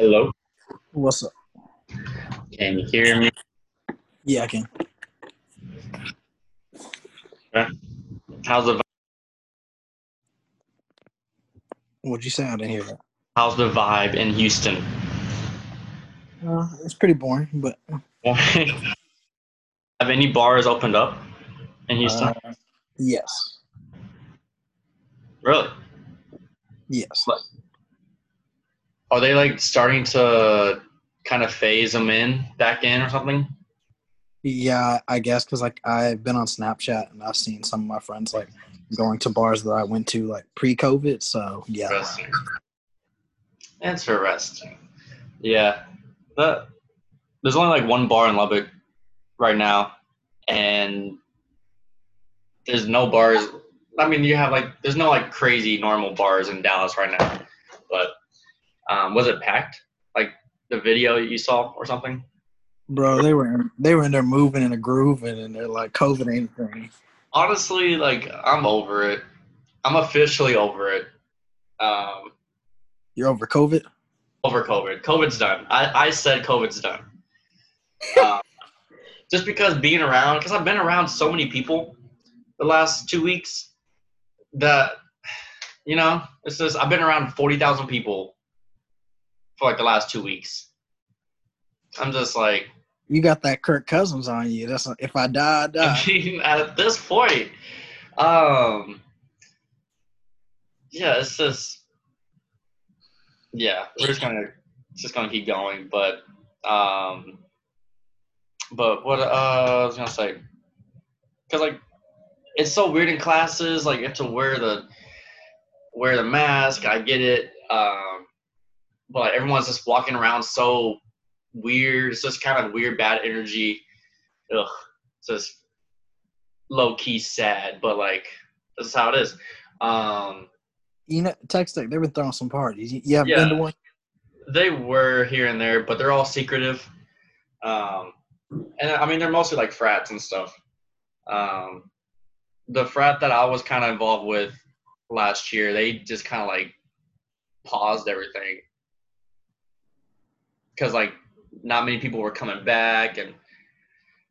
Hello. What's up? Can you hear me? Yeah, I can. How's the vibe? What'd you say? I didn't hear that. How's the vibe in Houston? Uh, it's pretty boring, but Have any bars opened up in Houston? uh, yes, really? yes. Are they like starting to kind of phase them in back in or something? Yeah, I guess because like I've been on Snapchat and I've seen some of my friends like going to bars that I went to like pre-COVID. So yeah, Interesting. Interesting. Yeah. But there's only like one bar in Lubbock right now, and there's no bars. I mean, you have like there's no like crazy normal bars in Dallas right now, but um, was it packed? Like the video you saw or something? bro, they were they were in there moving in a groove and, they're like COVID ain't thing. Honestly, like I'm over it. I'm officially over it. Um, You're over COVID. over COVID. COVID's done. I, I said COVID's done. Um, just because being around, because I've been around so many people the last two weeks that, you know, it's just, I've been around 40,000 people for like the last two weeks. I'm just like, You got that Kirk Cousins on you. That's if I die, I die. I mean, at this point, um, yeah, it's just, yeah, we're just gonna, it's just gonna keep going. But, um, but what uh, I was gonna say, because like, it's so weird in classes. Like, you have to wear the, wear the mask. I get it. Um, but everyone's just walking around so weird. It's just kind of weird, bad energy. Ugh, it's just low key sad, but like this is how it is. Um, You know, Texas Tech, they've been throwing some parties. You, haven't Yeah. been to one? they were here and there, but they're all secretive. Um, and I mean, they're mostly like frats and stuff. Um, the frat that I was kind of involved with last year, they just kind of like paused everything because like not many people were coming back, and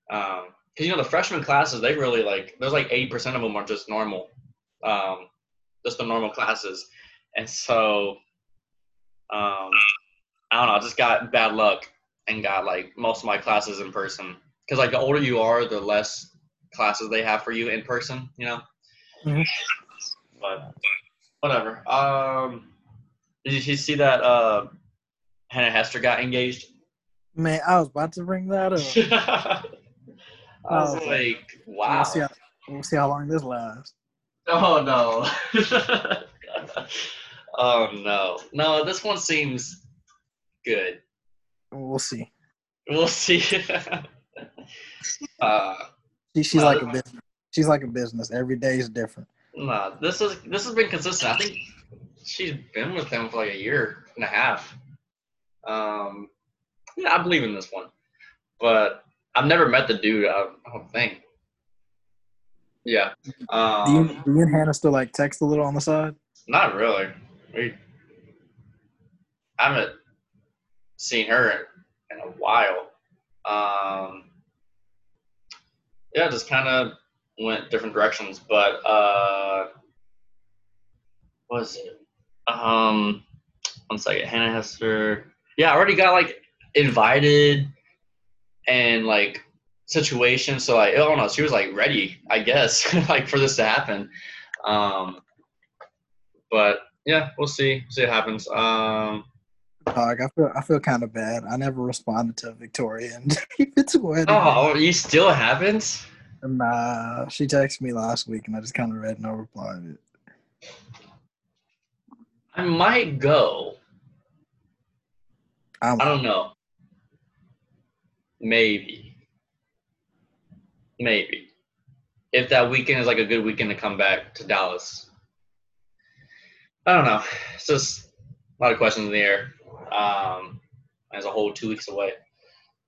because you know the freshman classes, they really like there's like eighty percent of them are just normal, um, just the normal classes, and so um, I don't know, I just got bad luck and got like most of my classes in person. Because like the older you are, the less classes they have for you in person, you know. Mhm. But whatever. Um, did you see that uh, Hannah Hester got engaged? Man, I was about to bring that up. I was Oh. like, We'll wow. see how we'll see how long this lasts. Oh no. oh no. No, this one seems good. We'll see. We'll see. uh, She, she's No, like a business. She's like a business. Every day is different. nah, this is this has been consistent. I think she's been with him for like a year and a half. Um, yeah, I believe in this one, but I've never met the dude. I, I don't think. Yeah. Do you, Um, do you and Hannah still like text a little on the side? not really. We I haven't seen her in a while. Um, yeah, just kind of went different directions, but uh, what was it? Um, one second, Hannah Hester. Yeah, I already got like invited and like situation. So like, I don't know. She was like ready, I guess, like for this to happen. Um, but yeah, we'll see. See what happens. Um, Dog, I feel I feel kind of bad. I never responded to Victoria and it's wedding. oh, you still haven't? Nah, she texted me last week and I just kind of read no reply. I might go. I'm, I don't know. Maybe. Maybe. If that weekend is like a good weekend to come back to Dallas. I don't know. It's just a lot of questions in the air. Um, as a whole two weeks away.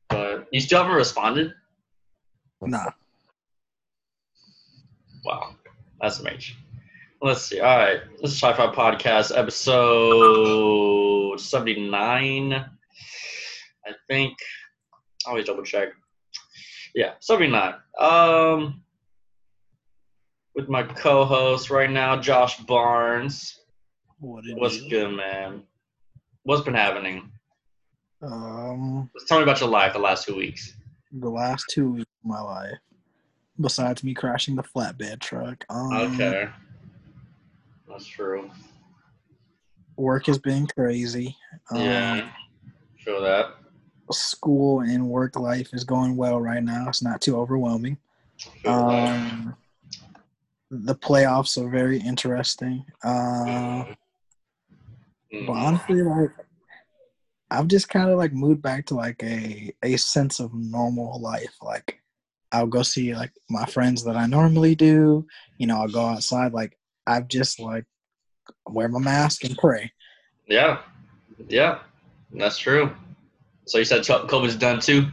But you still haven't responded? nah. Wow. That's amazing. Let's see. All right. This is Shi-Fi Podcast, episode 79. I think. I always double check. Yeah, 79. Um, with my co-host right now, Josh Barnes. What it What's is. good, man? What's been happening? Um, Tell me about your life the last two weeks. the last two weeks of my life, besides me crashing the flatbed truck, um, Okay. That's true. work has been crazy. Um, Yeah. Feel that. School and work life is going well right now. It's not too overwhelming. Um, the playoffs are very interesting. Uh, but honestly, like I've just kind of like moved back to like a a sense of normal life. Like I'll go see like my friends that I normally do. You know, I'll go outside. Like I've just like wear my mask and pray. Yeah. Yeah. That's true. So you said co- COVID's done too?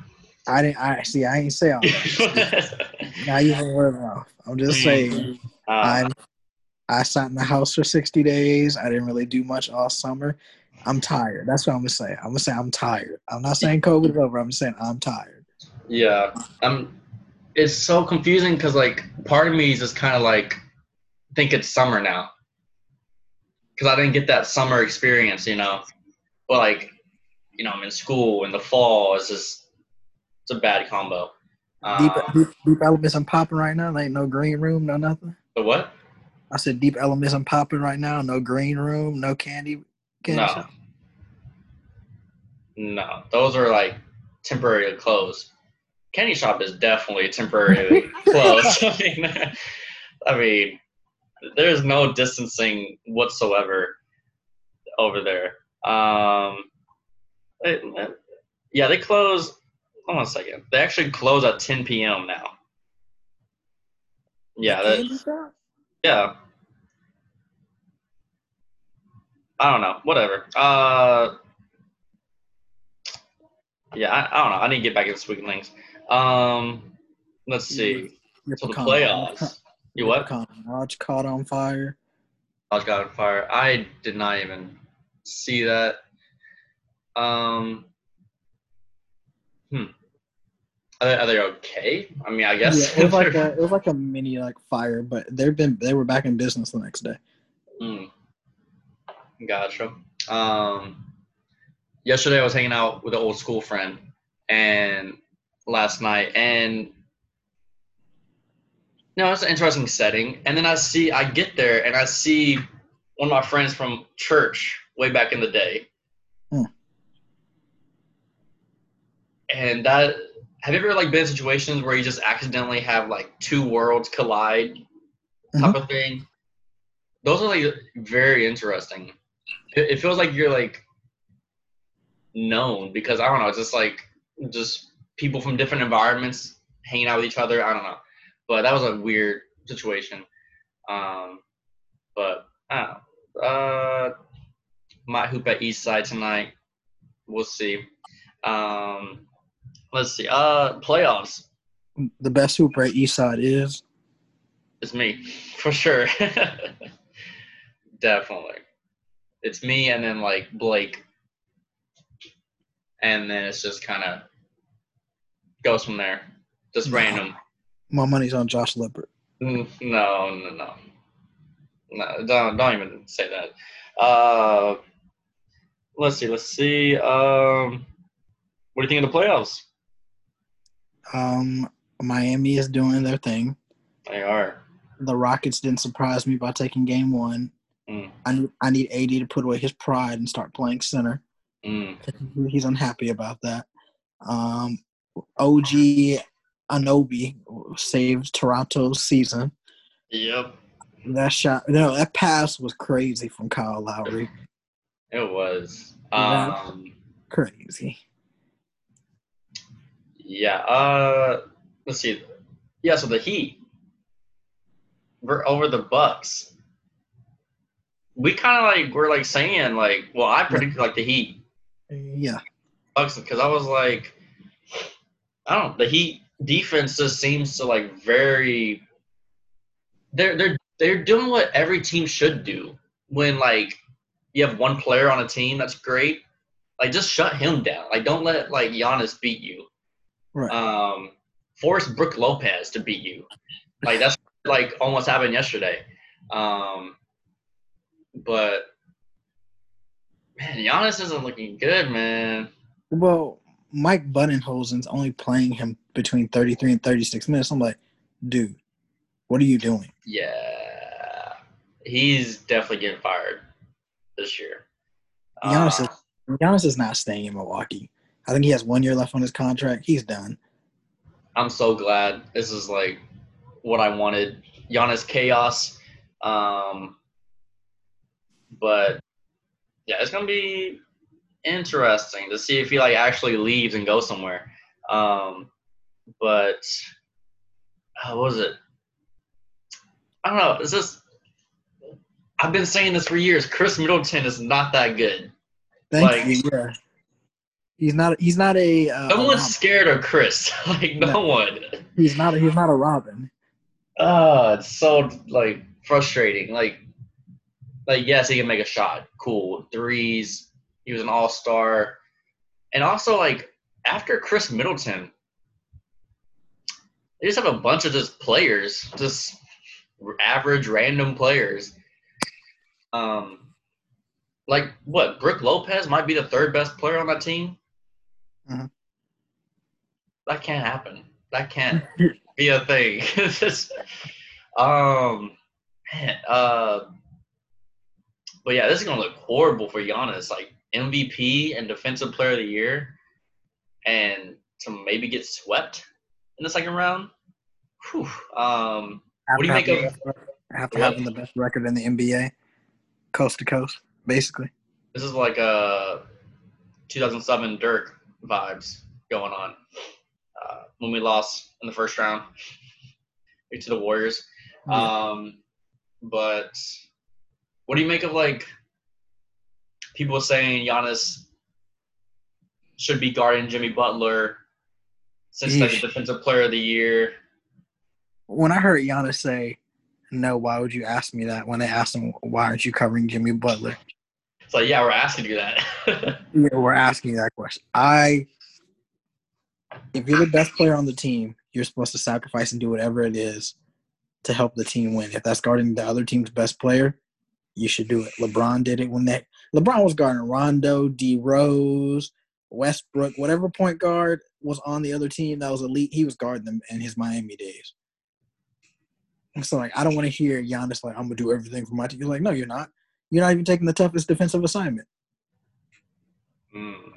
I didn't. I see. I ain't say all that. Not even word off. I'm just saying. Uh, I'm. I sat in the house for 60 days. I didn't really do much all summer. I'm tired. That's what I'm gonna say. I'm gonna say I'm tired. I'm not saying COVID is over. I'm just saying I'm tired. yeah. I'm. It's so confusing because like part of me is just kind of like think it's summer now because I didn't get that summer experience, you know. But like, you know, I'm in school in the fall. It's just it's a bad combo. Deep, Um, deep, Deep Ellum's I'm popping right now. There ain't no green room, no nothing. the what? I said Deep Ellum's I'm popping right now. No green room, no candy. candy No. shop. No, those are like temporarily closed. Candy shop is definitely temporarily closed. I mean, I mean, there's no distancing whatsoever over there. Um, yeah, they close. Hold on a second. They actually close at 10 p.m. now. Yeah, that, yeah. I don't know. Whatever. Uh, yeah, I, I don't know. I need to get back into Sweet Links. Um, let's see. Your So the playoffs. You what? Lodge caught on fire. I got on fire. I did not even see that. Um, hmm. Are they, are they okay? I mean, I guess. Yeah, it was like a it was like a mini like fire, but they've been they were back in business the next day. Hmm. Gotcha. Um, yesterday I was hanging out with an old school friend, and last night, and know, it's an interesting setting. And then I see, I get there, and I see one of my friends from church way back in the day. And that, have you ever like been in situations where you just accidentally have like two worlds collide, type of thing? Those are like very interesting. It, it feels like you're like known because I don't know, it's just like just people from different environments hanging out with each other. I don't know, but that was a weird situation. Um, but I don't know. Uh, might hoop at East Side tonight. We'll see. Um, let's see. Uh, playoffs. The best hooper at East Side is It's me, for sure. Definitely. It's me and then like Blake. And then it's just kind of goes from there. Just Wow. random. my money's on Josh Lippert. Mm, No, no, no. No, don't, don't even say that. Uh, let's see, let's see. Um, what do you think of the playoffs? Um, Miami is doing their thing. They are. The Rockets didn't surprise me by taking game one. Mm, I need I need AD to put away his pride and start playing center. mm, He's unhappy about that. Um, OG Anunoby saved Toronto's season. yep, That shot, no, that pass was crazy from Kyle Lowry. it was. Um, Crazy. Yeah. Uh, let's see. Yeah. So the Heat. We're over the Bucks. We kind of like we're like saying like, well, I predicted like the Heat Yeah, Bucks because I was like, I don't. know, The Heat defense just seems to like very. They're they're they're doing what every team should do when like, you have one player on a team that's great, like just shut him down. Like don't let like Giannis beat you. Right. Um, force Brook Lopez to beat you. Like that's like almost happened yesterday. Um, but man, Giannis isn't looking good, man. Well, Mike Budenholzer's only playing him between 33 and 36 minutes. I'm like, dude, what are you doing? Yeah, he's definitely getting fired this year. Giannis, Uh, is, Giannis is not staying in Milwaukee. I think he has one year left on his contract. He's done. I'm so glad this is like what I wanted. Giannis chaos. Um, but yeah, it's gonna be interesting to see if he like actually leaves and goes somewhere. Um, but how was it? I don't know. It's just I've been saying this for years. Khris Middleton is not that good. Thank Like- you. Yeah. He's not. He's not a. Uh, No one's scared of Khris. like no, No. one. He's not. A, He's not a Robin. Oh, it's so like frustrating. Like, like yes, he can make a shot. Cool threes. He was an all star, and also like after Khris Middleton, they just have a bunch of just players, just average random players. Um, like what? Brook Lopez might be the third best player on that team. Mhm. That can't happen. That can't be a thing. Just, um, man, uh, but yeah, this is gonna look horrible for Giannis. Like MVP and Defensive Player of the Year, and to maybe get swept in the second round. Whew. Um, What do you make best- After having the best record in the NBA, coast to coast, basically. this is like a 2007 Dirk vibes going on uh, when we lost in the first round to the Warriors. Um, but what do you make of like people saying Giannis should be guarding Jimmy Butler since like the defensive player of the year? when I heard Giannis say, "No, why would you ask me that?" When they asked him, "Why aren't you covering Jimmy Butler?" It's like, yeah, we're asking you that. Yeah, we're asking that question. I, if you're the best player on the team, you're supposed to sacrifice and do whatever it is to help the team win. If that's guarding the other team's best player, you should do it. LeBron did it when that LeBron was guarding Rondo, D Rose, Westbrook, whatever point guard was on the other team that was elite. He was guarding them in his Miami days. So, like, I don't want to hear Giannis like, "I'm gonna do everything for my team." You're like, no, you're not. You're not even taking the toughest defensive assignment. Mm.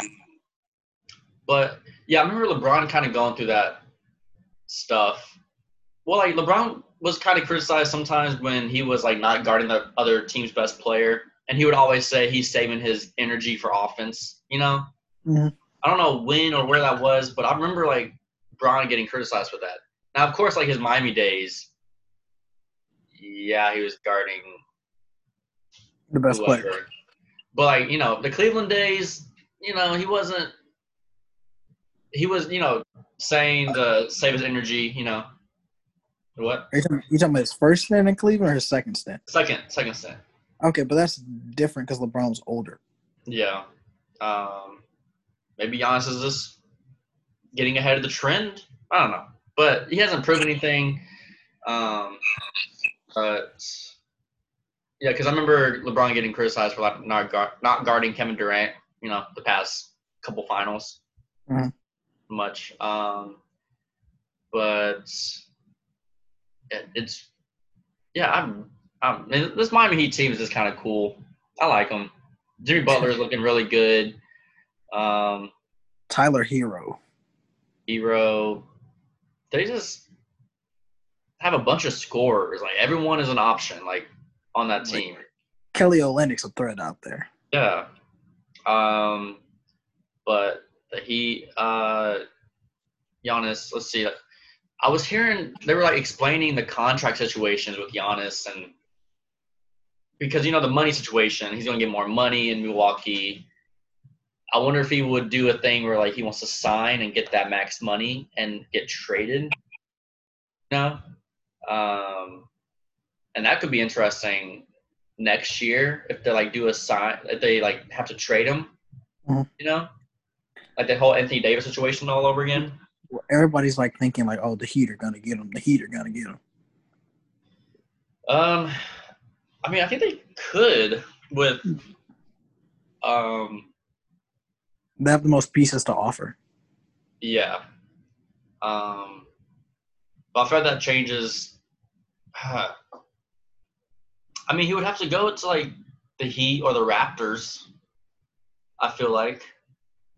But yeah, I remember LeBron kind of going through that stuff. Well, like LeBron was kind of criticized sometimes when he was like not guarding the other team's best player, and he would always say he's saving his energy for offense. You know, Mhm. I don't know when or where that was, but I remember like Bron getting criticized for that. Now, of course, like his Miami days, yeah, he was guarding The best whoever. player. But like you know, the Cleveland days, you know, he wasn't. He was, you know, saying to save his energy. You know, what Are you talking, you talking about his first stint in Cleveland or his second stint? second second stint? Okay, but that's different because LeBron was older. Yeah, um, maybe Giannis is just getting ahead of the trend. I don't know, but he hasn't proven anything. Um, but yeah, because I remember LeBron getting criticized for like not guard, not guarding Kevin Durant. You know, the past couple finals. Mhm. Much, um, but it, it's yeah. I'm, I'm this Miami Heat team is just kind of cool. I like them. Jimmy Butler is looking really good. Um, Tyler Herro. Herro, they just have a bunch of scorers. Like everyone is an option. Like on that team. Kelly Olynyk's a threat out there. Yeah. Um, but the Heat, uh, Giannis. Let's see. I was hearing they were like explaining the contract situations with Giannis and because you know the money situation, he's gonna get more money in Milwaukee. I wonder if he would do a thing where like he wants to sign and get that max money and get traded. You know, um, and that could be interesting next year if they like do a sign if they like have to trade him. Mhm. You know, like the whole Anthony Davis situation all over again. Well, Everybody's like thinking like, oh, the Heat are gonna get him. The Heat are gonna get him. Um, I mean, I think they could with um They have the most pieces to offer. Yeah. Um, but I feel like that changes. I mean, he would have to go to like the Heat or the Raptors. I feel like.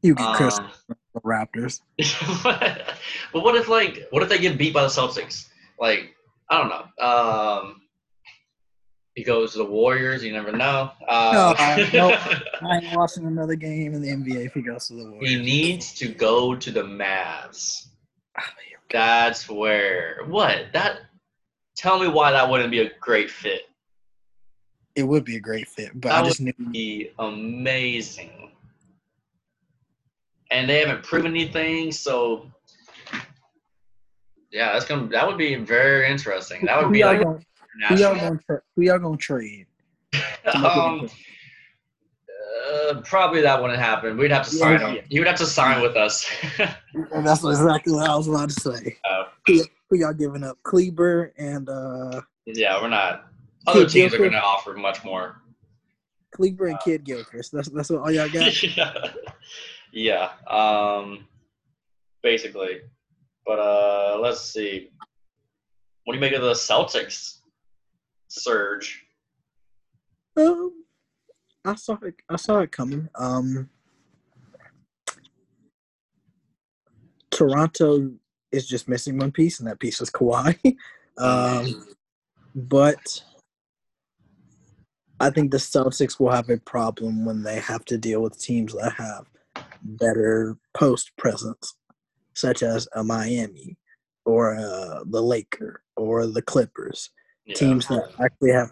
You Chris Um, the Raptors. but what if like what if they get beat by the Celtics? Like I don't know. Um, he goes to the Warriors. You never know. Uh, No, no. I ain't watching another game in the NBA if he goes to the Warriors. he needs to go to the Mavs. That's where what that. Tell me why that wouldn't be a great fit. It would be a great fit, but That I just knew Be amazing. And they haven't proven anything, so yeah, that's gonna that would be very interesting. That would who be like gonna, who y'all gonna, tra- who y'all gonna trade. to make it um, uh, probably that wouldn't happen. We'd have to sign yeah. him. He would have to sign with us. And that's exactly what I was about to say. Oh. Who, who y'all giving up? Kleber and uh yeah, we're not. Other Kid teams are going to offer much more. Kleber and Kidd-Gilchrist. That's that's what all y'all got. yeah. yeah. Um, basically. But uh, let's see. What do you make of the Celtics surge? Um, I saw it. I saw it coming. Um, Toronto is just missing one piece, and that piece is Kawhi. um, but I think the Celtics will have a problem when they have to deal with teams that have better post presence, such as a Miami or uh, the Laker or the Clippers Yeah. teams that actually have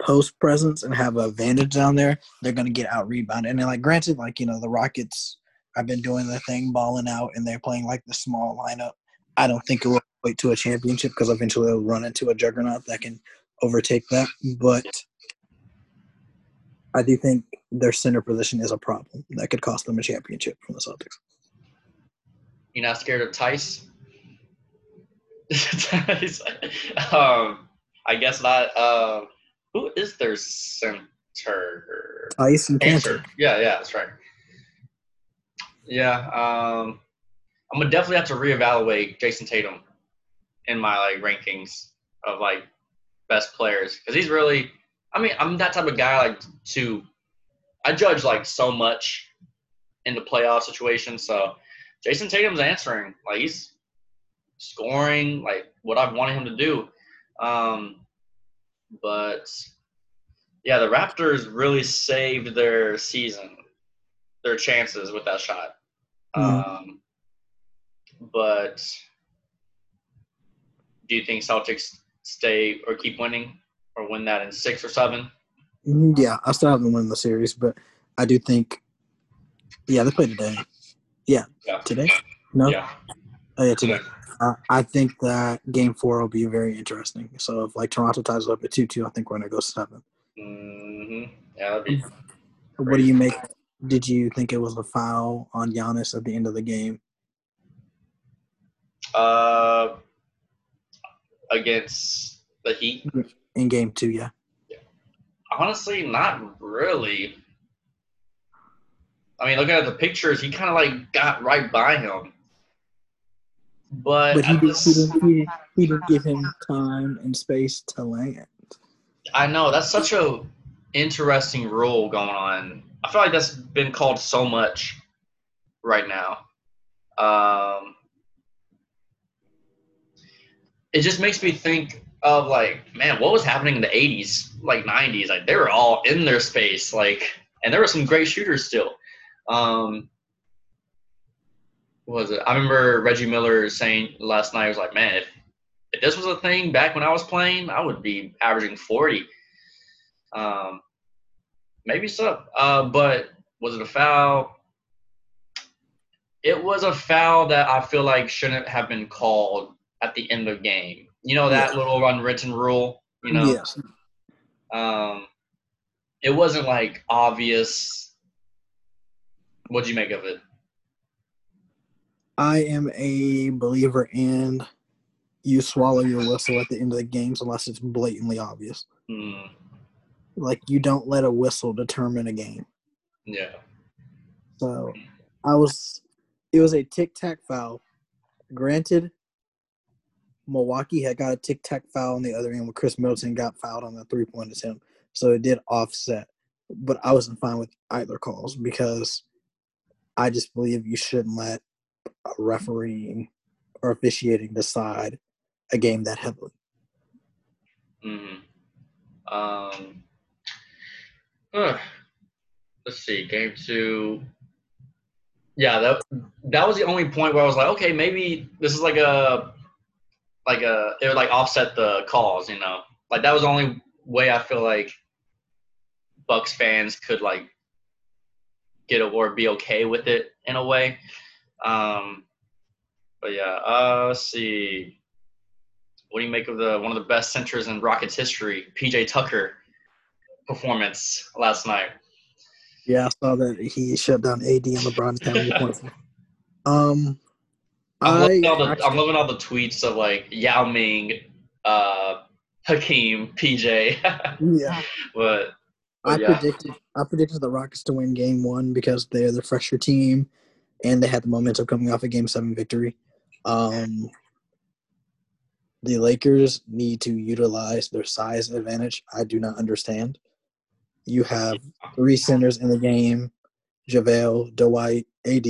post presence and have an advantage down there, they're going to get out rebounded. And like, granted, like you know, the Rockets have been doing the thing, balling out, and they're playing like the small lineup. I don't think it will wait to a championship because eventually they'll run into a juggernaut that can overtake that. But I do think their center position is a problem that could cost them a championship from the Celtics. You're not scared of Theis? Theis. um, I guess not. Uh, who is their center? Ice and Kanter. Kanter. Yeah, yeah, that's right. Yeah, um, I'm gonna definitely have to reevaluate Jayson Tatum in my like rankings of like best players because he's really. I mean, I'm that type of guy like to. I judge like so much in the playoff situation, so Jayson Tatum's answering like he's scoring like what I've wanted him to do. Um, but yeah, the Raptors really saved their season, their chances with that shot. Mhm. Um, but do you think Celtics stay or keep winning or win that in six or seven? Mm, Yeah, I still haven't won the series, but I do think. Yeah, they play today. Yeah, Yeah. today. No. Yeah. Oh yeah, today. Uh, I think that game four will be very interesting. So if like Toronto ties up at two two, I think we're gonna go seven. Mm-hmm. Yeah, that'd be. What do you make? Did you think it was a foul on Giannis at the end of the game? Uh, against the Heat, In game two, yeah. honestly, not really. I mean, looking at the pictures, he kind of like got right by him. But, But he, at did, the he, s- didn't, he, he didn't give him time and space to land. I know that's such a interesting rule going on. I feel like that's been called so much right now. Um, it just makes me think of like, man, what was happening in the '80s, like '90s? Like they were all in their space, like, and there were some great shooters still. Um, was it? I remember Reggie Miller saying last night, he was like, man, if if this was a thing back when I was playing, I would be averaging 40. Um, maybe so. Uh, but was it a foul? It was a foul that I feel like shouldn't have been called at the end of the game. You know that Yeah. little unwritten rule. You know. Yes. Um, it wasn't like obvious. What'd you make of it? I am a believer in you swallow your whistle at the end of the games unless it's blatantly obvious. Hmm. Like you don't let a whistle determine a game. Yeah. So I was it was a tic tac foul. Granted, Milwaukee had got a tic tac foul on the other end when Khris Middleton got fouled on the three point attempt. So it did offset. But I wasn't fine with either calls because I just believe you shouldn't let a refereeing or officiating decide a game that heavily. hmm Um. uh, let's see. Game two. Yeah, that that was the only point where I was like, okay, maybe this is like a like a it would like offset the calls, you know. Like that was the only way I feel like Bucks fans could like get a or be okay with it in a way. Um, but yeah, uh, let's see. What do you make of the one of the best centers in Rockets history, PJ Tucker performance last night? Yeah, I saw that he shut down AD and LeBron down the points. Um, I'm I loving, all the, I'm loving all the tweets of like Yao Ming, uh, Hakeem, PJ. yeah, but, I yeah, predicted I predicted the Rockets to win Game One because they're the fresher team, and they had the momentum coming off a Game Seven victory. Um, the Lakers need to utilize their size advantage. I do not understand. You have three centers in the game: JaVale, Dwight, AD.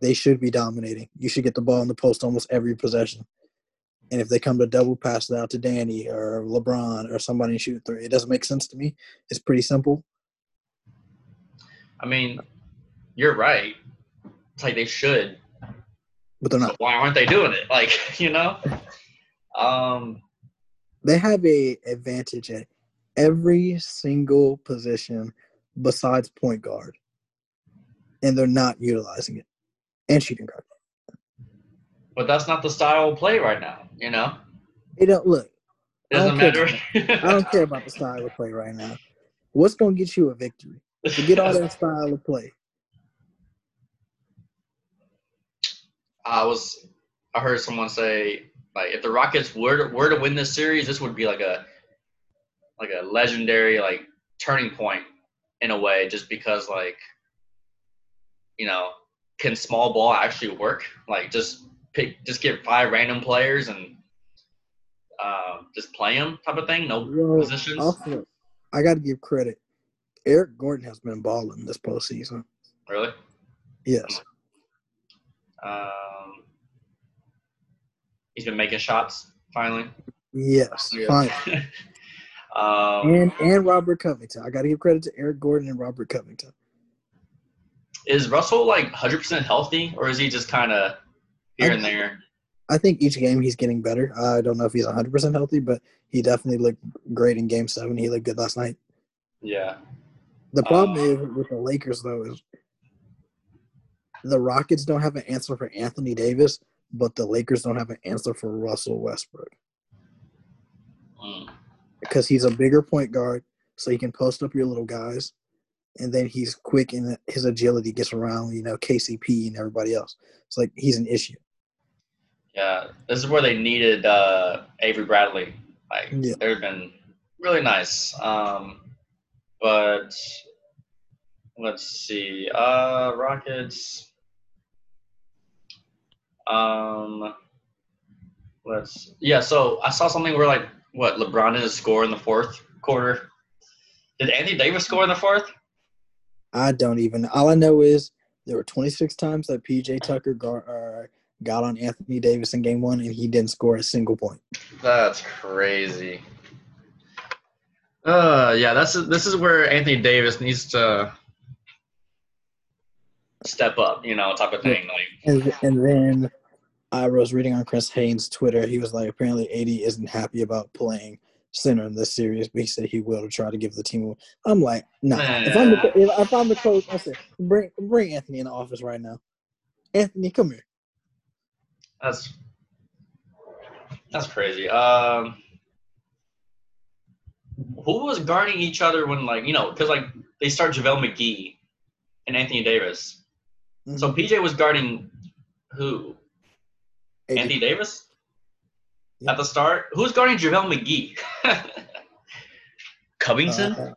They should be dominating. You should get the ball in the post almost every possession. And if they come to double pass it out to Danny or LeBron or somebody and shoot three, it doesn't make sense to me. It's pretty simple. I mean, you're right. It's like they should. but they're So not. why aren't they doing it? Like, you know? Um, They have a advantage at every single position besides point guard, and they're not utilizing it. And shooting guard. but that's not the style of play right now, you know? It don't look. It doesn't I don't matter. I don't care about the style of play right now. What's going to get you a victory? Forget all that style of play. I was I heard someone say like if the Rockets were to, were to win this series, this would be like a like a legendary like turning point in a way, just because like you know can small ball actually work? Like just pick just get five random players and uh, just play them type of thing. No Well, positions. I got to give credit. Eric Gordon has been balling this postseason. Really? Yes. Um, he's been making shots finally. Yes. Yeah. Fine. um, And and Robert Covington. I got to give credit to Eric Gordon and Robert Covington. Is Russell like 100% healthy, or is he just kind of here and there? I think each game he's getting better. I don't know if he's 100% healthy, but he definitely looked great in game seven. He looked good last night. Yeah. The problem Uh, is with the Lakers, though, is the Rockets don't have an answer for Anthony Davis, but the Lakers don't have an answer for Russell Westbrook Mm. because he's a bigger point guard, so he can post up your little guys, and then he's quick and his agility gets around, you know, KCP and everybody else. It's like he's an issue. Yeah. This is where they needed uh, Avery Bradley. Like, Yeah. they've been really nice. Um, but let's see. Uh, Rockets. Um, let's. Yeah. So I saw something where like what LeBron didn't score in the fourth quarter. Did Anthony Davis score in the fourth? I don't even. All I know is there were 26 times that PJ Tucker gar, uh, got on Anthony Davis in game one, and he didn't score a single point. That's crazy. Uh, yeah, that's this is where Anthony Davis needs to step up, you know, type of thing. Like, And, and then I was reading on Chris Haynes' Twitter. He was like, apparently, AD isn't happy about playing center in this series, but he said he will to try to give the team. A, I'm like, nah. If I'm the, if, if I'm the coach, I said, bring bring Anthony in the office right now. Anthony, come here. that's that's crazy. Um, who was guarding each other when like you know because like they start JaVale McGee and Anthony Davis. So Mhm. PJ was guarding who? AD. Anthony Davis Yeah. at the start. Who's guarding JaVale McGee? Covington. Uh,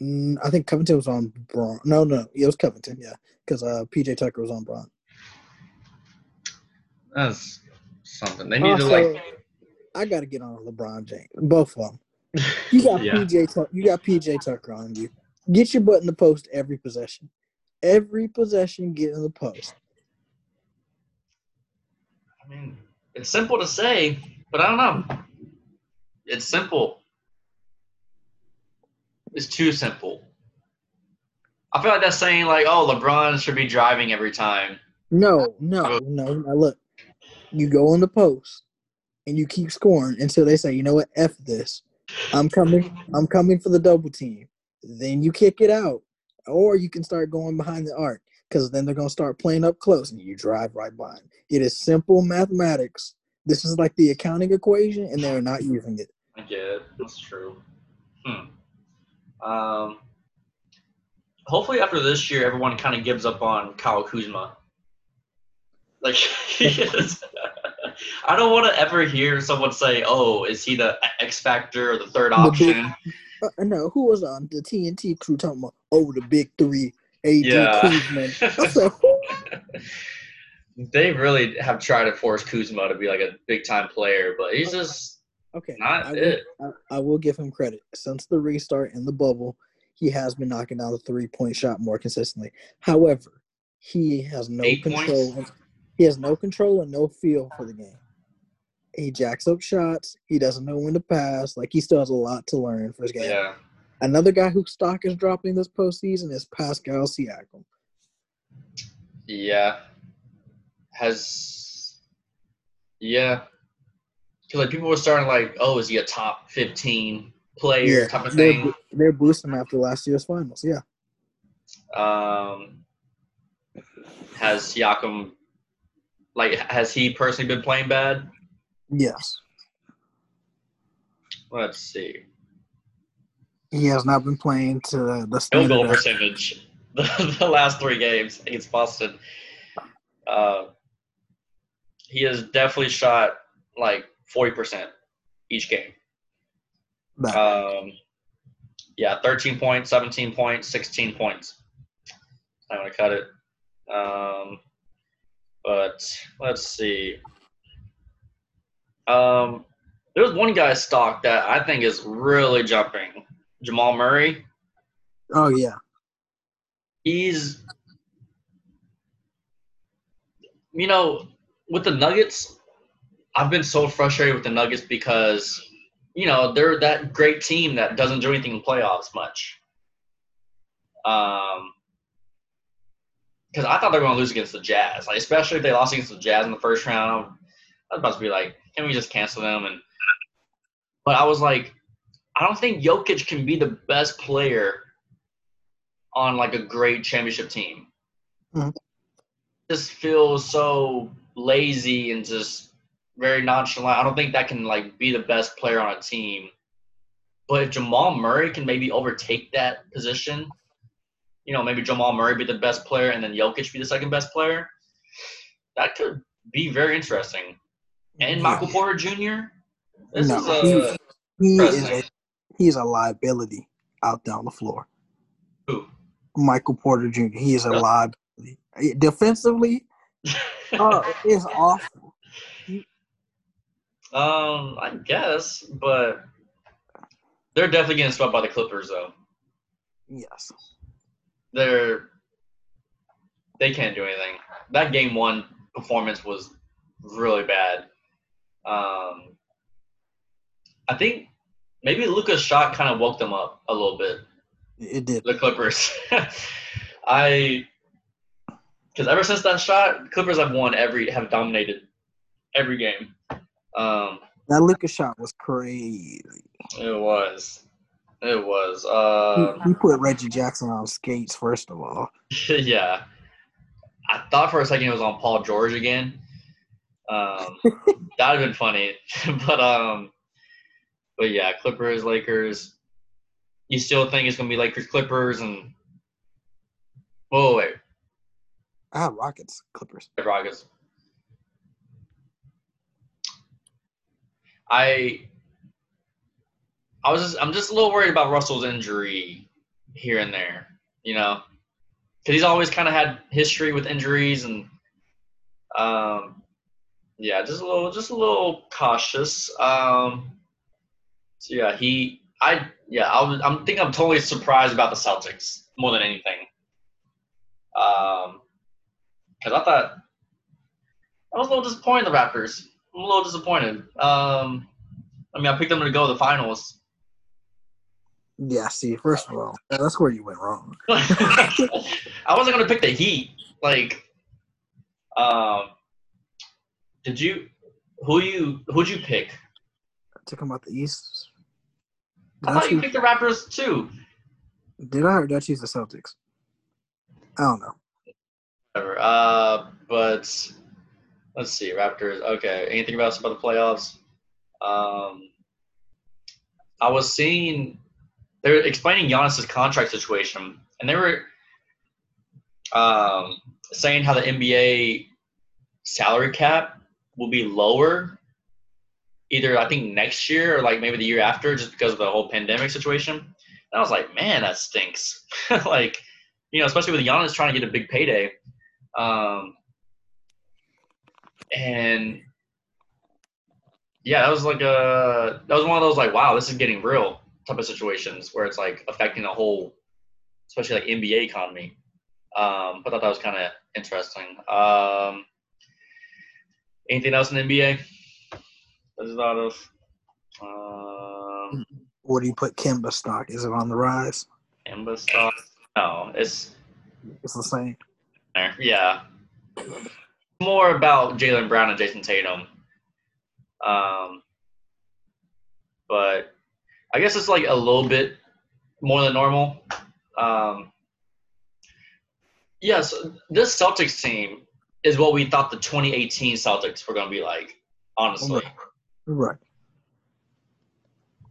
mm, I think Covington was on Bron. No, no, it was Covington. Yeah, because uh, PJ Tucker was on Bron. That's something. They need to like. I got to get on LeBron James. Both of them. You got Yeah. PJ. You got PJ Tucker on you. Get your butt in the post every possession. Every possession, get in the post. I mean, it's simple to say, but I don't know. It's simple. It's too simple. I feel like that's saying like, oh, LeBron should be driving every time. No, no, no. Now look, you go in the post and you keep scoring until they say, you know what, f this. I'm coming. I'm coming for the double team. Then you kick it out, or you can start going behind the arc because then they're gonna start playing up close and you drive right by 'em. It is simple mathematics. This is like the accounting equation, and they're not using it. I get it. That's true. Hmm. Um. Hopefully, after this year, everyone kind of gives up on Kyle Kuzma. Like, I don't want to ever hear someone say, "Oh, is he the X factor or the third The option?" big- Uh, no, who was on the TNT crew talking about? Oh, the big three, AD Yeah. Kuzma. I said, who? they really have tried to force Kuzma to be like a big time player, but he's just Okay, not I will, it. I, I will give him credit. Since the restart in the bubble, he has been knocking down the three point shot more consistently. However, he has no Eight control. He has no control and no feel for the game. He jacks up shots. He doesn't know when to pass. Like he still has a lot to learn for his game. Yeah. Another guy whose stock is dropping this postseason is Pascal Siakam. Yeah. Has yeah. Cause like people were starting like, oh, is he a top fifteen player type of they're, thing? they're boosting him after last year's finals. Yeah. Um, has Siakam like has he personally been playing bad? Yes. Let's see. He has not been playing to the Field standard. goal percentage. The, the last three games against Boston. Uh, he has definitely shot like forty percent each game. Um, yeah, 13 points, 17 points, 16 points. I'm going to cut it. Um, but let's see. Um, there's one guy stock that I think is really jumping. Jamal Murray. oh yeah. He's, you know, with the Nuggets, I've been so frustrated with the Nuggets because, you know, they're that great team that doesn't do anything in playoffs much. Um, because I thought they were going to lose against the Jazz, like especially if they lost against the Jazz in the first round. I was about to be like, can we just cancel them? And but I was like, I don't think Jokic can be the best player on like a great championship team. Mhm. Just feels so lazy and just very nonchalant. I don't think that can like be the best player on a team. But if Jamal Murray can maybe overtake that position, you know, maybe Jamal Murray be the best player and then Jokic be the second best player, that could be very interesting. And Michael Porter Jr. This No, is uh, he- a He is a. he's a liability out there on the floor. who? Michael Porter Jr. He is a liability. Defensively, uh, it's awful. Um, I guess, but they're definitely getting swept by the Clippers, though. Yes. They're they can't do anything. That game one performance was really bad. Um, I think maybe Luka's shot kind of woke them up a little bit. It did. The Clippers. I because ever since that shot, Clippers have won every have dominated every game. Um, That Luka's shot was crazy. it was. It was. Uh, he, he put Reggie Jackson on skates first of all. yeah. I thought for a second it was on Paul George again. Um, that'd have been funny. but um, but yeah, Clippers, Lakers. You still think it's gonna be Lakers, Clippers, and oh wait, have Rockets, Clippers. Rockets. I I was just I'm just a little worried about Russell's injury here and there, you know, because he's always kind of had history with injuries and um yeah, just a little just a little cautious. Um, so yeah, he I yeah I was, I'm think I'm totally surprised about the Celtics more than anything. Um, because I thought I was a little disappointed in the Raptors. I'm a little disappointed. Um, I mean, I picked them to go to the finals. Yeah, see, first of all, that's where you went wrong. I wasn't gonna pick the Heat. Like, um, did you? Who you? Who'd you pick? I took them out the East. I thought you picked the Raptors too. did I or did I choose the Celtics? I don't know. Whatever. Uh, but let's see, Raptors. Okay, anything about about the playoffs? Um, I was seeing they were explaining Giannis's contract situation, and they were um, saying how the NBA salary cap will be lower either I think next year or like maybe the year after, just because of the whole pandemic situation. And I was like, man, that stinks. like, you know, especially with Giannis trying to get a big payday. Um, and yeah, that was like a that was one of those like, wow, this is getting real type of situations where it's like affecting the whole, especially like NBA economy. Um, but I thought that was kind of interesting. Um, anything else in NBA? There's a lot of um, Where do you put Kemba stock? Is it on the rise? Kemba stock. No, it's It's the same. Yeah, more about Jaylen Brown and Jayson Tatum. Um, but I guess it's like a little bit more than normal. Um, yes, this Celtics team is what we thought the 2018 Celtics were going to be like, honestly. Right.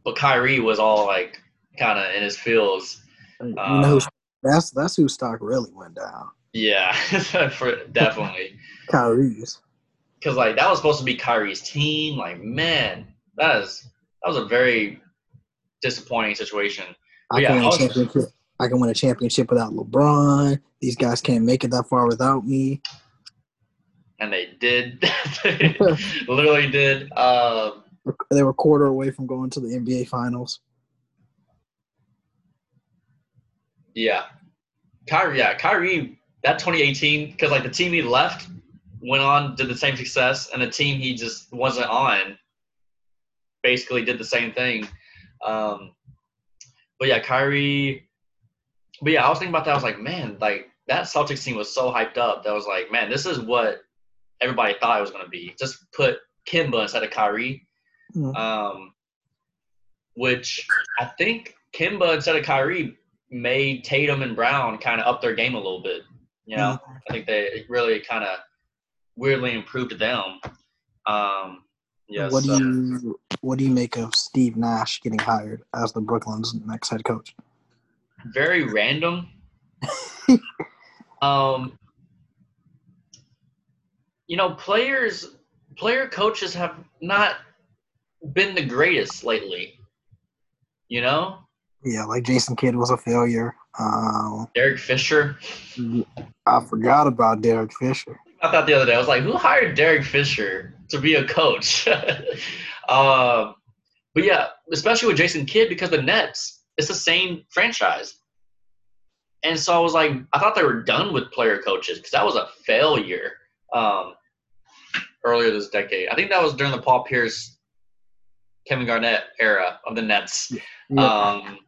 But Kyrie was all like kind of in his feels. You Um, know, that's that's who stock really went down. Yeah, for definitely. Kyrie's. Because like that was supposed to be Kyrie's team. Like man, that is that was a very disappointing situation. I Yeah, can win I a was- championship. I can win a championship without LeBron. These guys can't make it that far without me. And they did, They literally did. Um, They were a quarter away from going to the NBA Finals. yeah, Kyrie. Yeah, Kyrie. That 2018, because like the team he left went on did the same success, and the team he just wasn't on basically did the same thing. Um, but yeah, Kyrie. But yeah, I was thinking about that. I was like, man, like that Celtics team was so hyped up. That was like, man, this is what everybody thought it was going to be. Just put Kemba instead of Kyrie. Mhm. Um, which I think Kemba instead of Kyrie made Tatum and Brown kind of up their game a little bit. You know, I think they really kind of weirdly improved them. Um, yeah, what so- do you what do you make of Steve Nash getting hired as the Brooklyn's next head coach? very random. um, you know, players, player coaches have not been the greatest lately. You know, Yeah, like Jason Kidd was a failure. Um, Derek Fisher. I forgot about Derek Fisher. I thought the other day, I was like, who hired Derek Fisher to be a coach? um, but yeah, especially with Jason Kidd because the Nets, it's the same franchise. And so I was like, I thought they were done with player coaches because that was a failure um, earlier this decade. I think that was during the Paul Pierce, Kevin Garnett era of the Nets. Yeah. Um,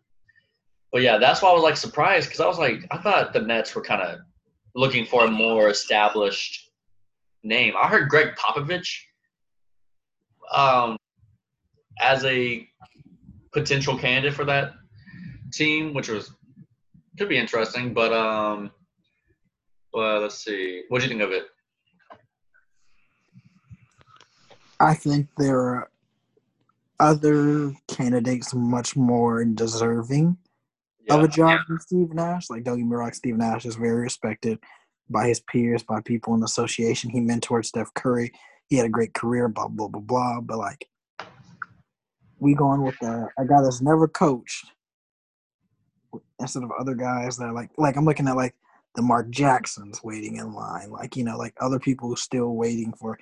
but yeah, that's why I was like surprised because I was like, I thought the Nets were kind of looking for a more established name. I heard Gregg Popovich um, as a potential candidate for that team, which was could be interesting. But um, well, let's see. What do you think of it? I think there are other candidates much more deserving Yeah. of a job than Steve Nash. Like don't get me wrong, Steve Nash is very respected by his peers, by people in the association. He mentored Steph Curry. He had a great career, blah blah blah blah. But like, we going with a, a guy that's never coached instead of other guys that are like like I'm looking at like the Mark Jacksons waiting in line, like you know, like other people still waiting for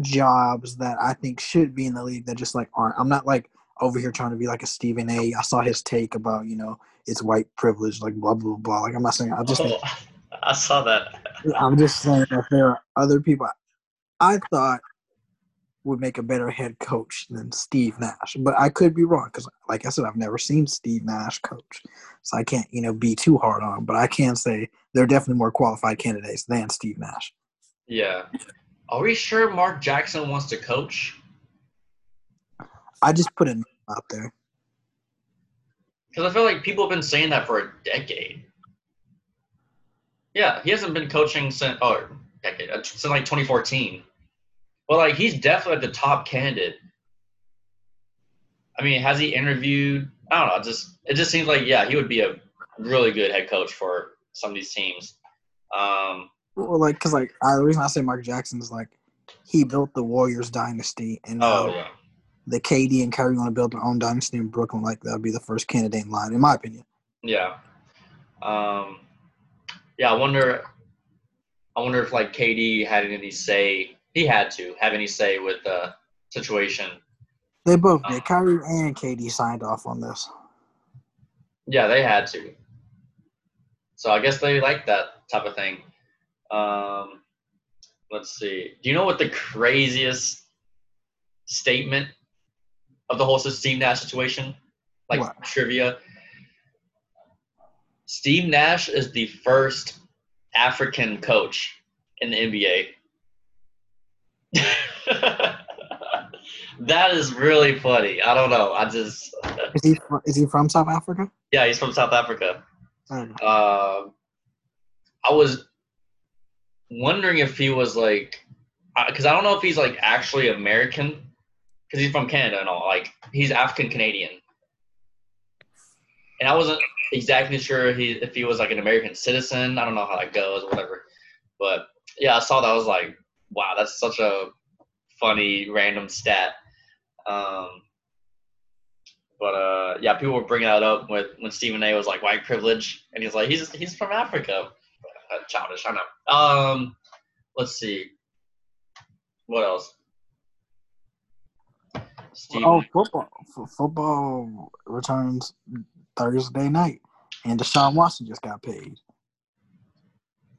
jobs that I think should be in the league that just like aren't. I'm not like over here trying to be like a Stephen A. I saw his take about you know it's white privilege, like blah blah blah. Like I'm not saying I just Oh, I saw that. I'm just saying that there are other people I thought would make a better head coach than Steve Nash, but I could be wrong because, like I said, I've never seen Steve Nash coach, so I can't you know be too hard on. him. But I can say there are definitely more qualified candidates than Steve Nash. Yeah. Are we sure Mark Jackson wants to coach? I just put name out there. Because I feel like people have been saying that for a decade. Yeah, he hasn't been coaching since oh decade uh, since like 2014. But like he's definitely the top candidate. I mean, has he interviewed? I don't know. it Just it just seems like yeah, he would be a really good head coach for some of these teams. Um, Well, like, cause like I, the reason I say Mark Jackson is like he built the Warriors dynasty, and oh yeah, the KD and Kyrie want to build their own dynasty in Brooklyn. Like that would be the first candidate in line, in my opinion. yeah, um, yeah. I wonder. I wonder if like KD had any say. He had to have any say with the situation. They both Uh, did. Kyrie and KD signed off on this. Yeah, they had to. So I guess they like that type of thing. Um, let's see. Do you know what the craziest statement of the whole Steve Nash situation? Like What? trivia. Steve Nash is the first African coach in the NBA. that is really funny. I don't know. I just Is he fr- is he from South Africa? yeah, he's from South Africa. Uh, I was wondering if he was like, because I don't know if he's like actually American, because he's from Canada and all. Like he's African Canadian, and I wasn't exactly sure he if he was like an American citizen. I don't know how that goes, whatever. But yeah, I saw that. I was like, wow, that's such a funny random stat. Um, but uh, yeah, people were bringing that up with when Stephen A. was like white privilege, and he's like, he's he's from Africa. Uh, childish, I know. Um, let's see, what else? Stephen, Oh, football. F- football returns Thursday night, and Deshaun Watson just got paid.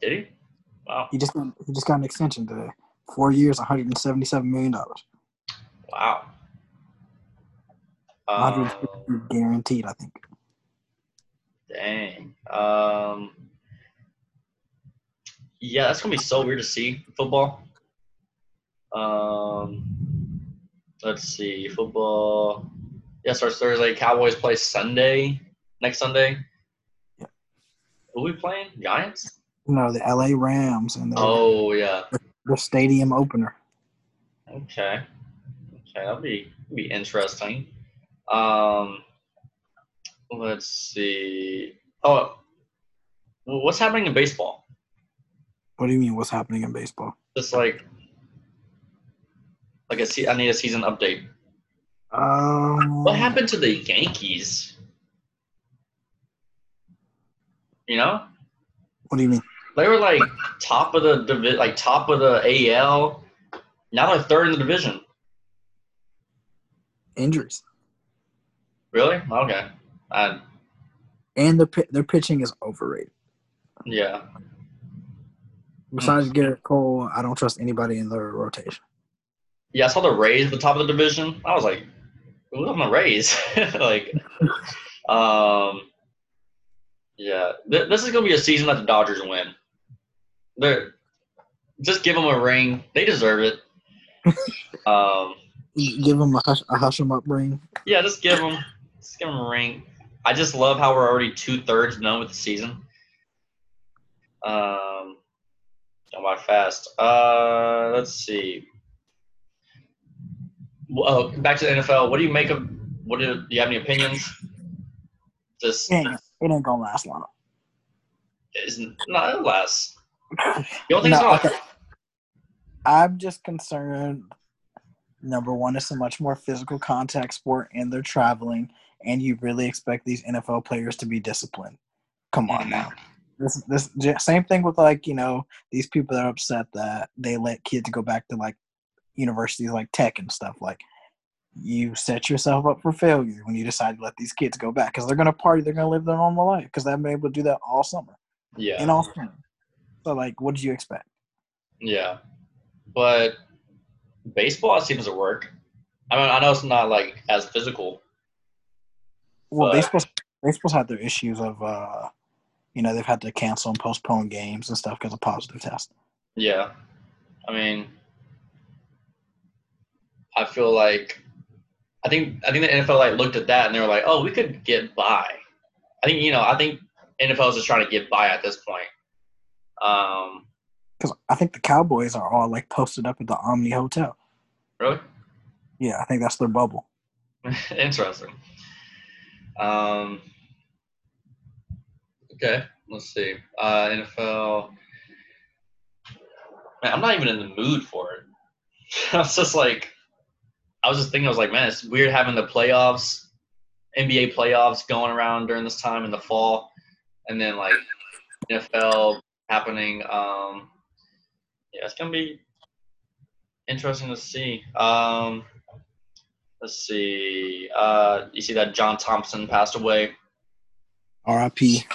did he? Wow, He just got, he just got an extension today. Four years, 177 million dollars. wow. Um, guaranteed, I think. dang. Um, yeah, that's gonna be so weird to see football. Um, let's see, football. Yeah, starts Thursday. Cowboys play Sunday. Next Sunday. Yeah. Who we playing? Giants. No, the LA Rams and the, Oh yeah. the stadium opener. Okay. Okay, that'll be be interesting. Um, let's see. Oh, what's happening in baseball? What do you mean? What's happening in baseball? Just like, like a se- I need a season update. Um, What happened to the Yankees? You know, What do you mean? they were like top of the divi- like top of the AL. Now they're third in the division. Injuries. Really? Okay. I, And their their pitching is overrated. yeah. Besides Gerrit Cole, I don't trust anybody in their rotation. Yeah, I saw the Rays at the top of the division. I was like, "Who's on the Rays?" like, um, yeah, Th- this is gonna be a season that the Dodgers win. They're just give them a ring. They deserve it. um, Give them a hush, a hush 'em up ring. yeah, just give them, just give them a ring. I just love how we're already two thirds done with the season. Um, going by fast. Uh, let's see. Well, uh, back to the NFL. What do you make of? What do, do you have any opinions? Just It ain't, it ain't gonna last long. isn't not less. You don't think No, so? okay. I'm just concerned. Number one, it's a much more physical contact sport, and they're traveling, and you really expect these NFL players to be disciplined. Come on Mhm. now. This this same thing with like you know these people that are upset that they let kids go back to like universities like tech and stuff. Like you set yourself up for failure when you decide to let these kids go back because they're gonna party, they're gonna live their normal life because they've been able to do that all summer Yeah. and all spring. So like, what did you expect? Yeah, but baseball seems to work. I mean, I know it's not like as physical. Well, baseball's baseball's had their issues of, uh, you know, they've had to cancel and postpone games and stuff because of positive tests. Yeah, I mean, I feel like I think I think the NFL like looked at that and they were like, oh, we could get by. I think you know I think NFL is just trying to get by at this point. Um, Because I think the Cowboys are all like posted up at the Omni Hotel. really Yeah, I think that's their bubble. interesting. Um, okay, let's see. Uh, NFL. Man, I'm not even in the mood for it. I was just like, I was just thinking, I was like, man, it's weird having the playoffs, NBA playoffs going around during this time in the fall, and then like NFL happening. Um, yeah, it's gonna be interesting to see. Um, let's see. Uh, you see that John Thompson passed away, R.I.P.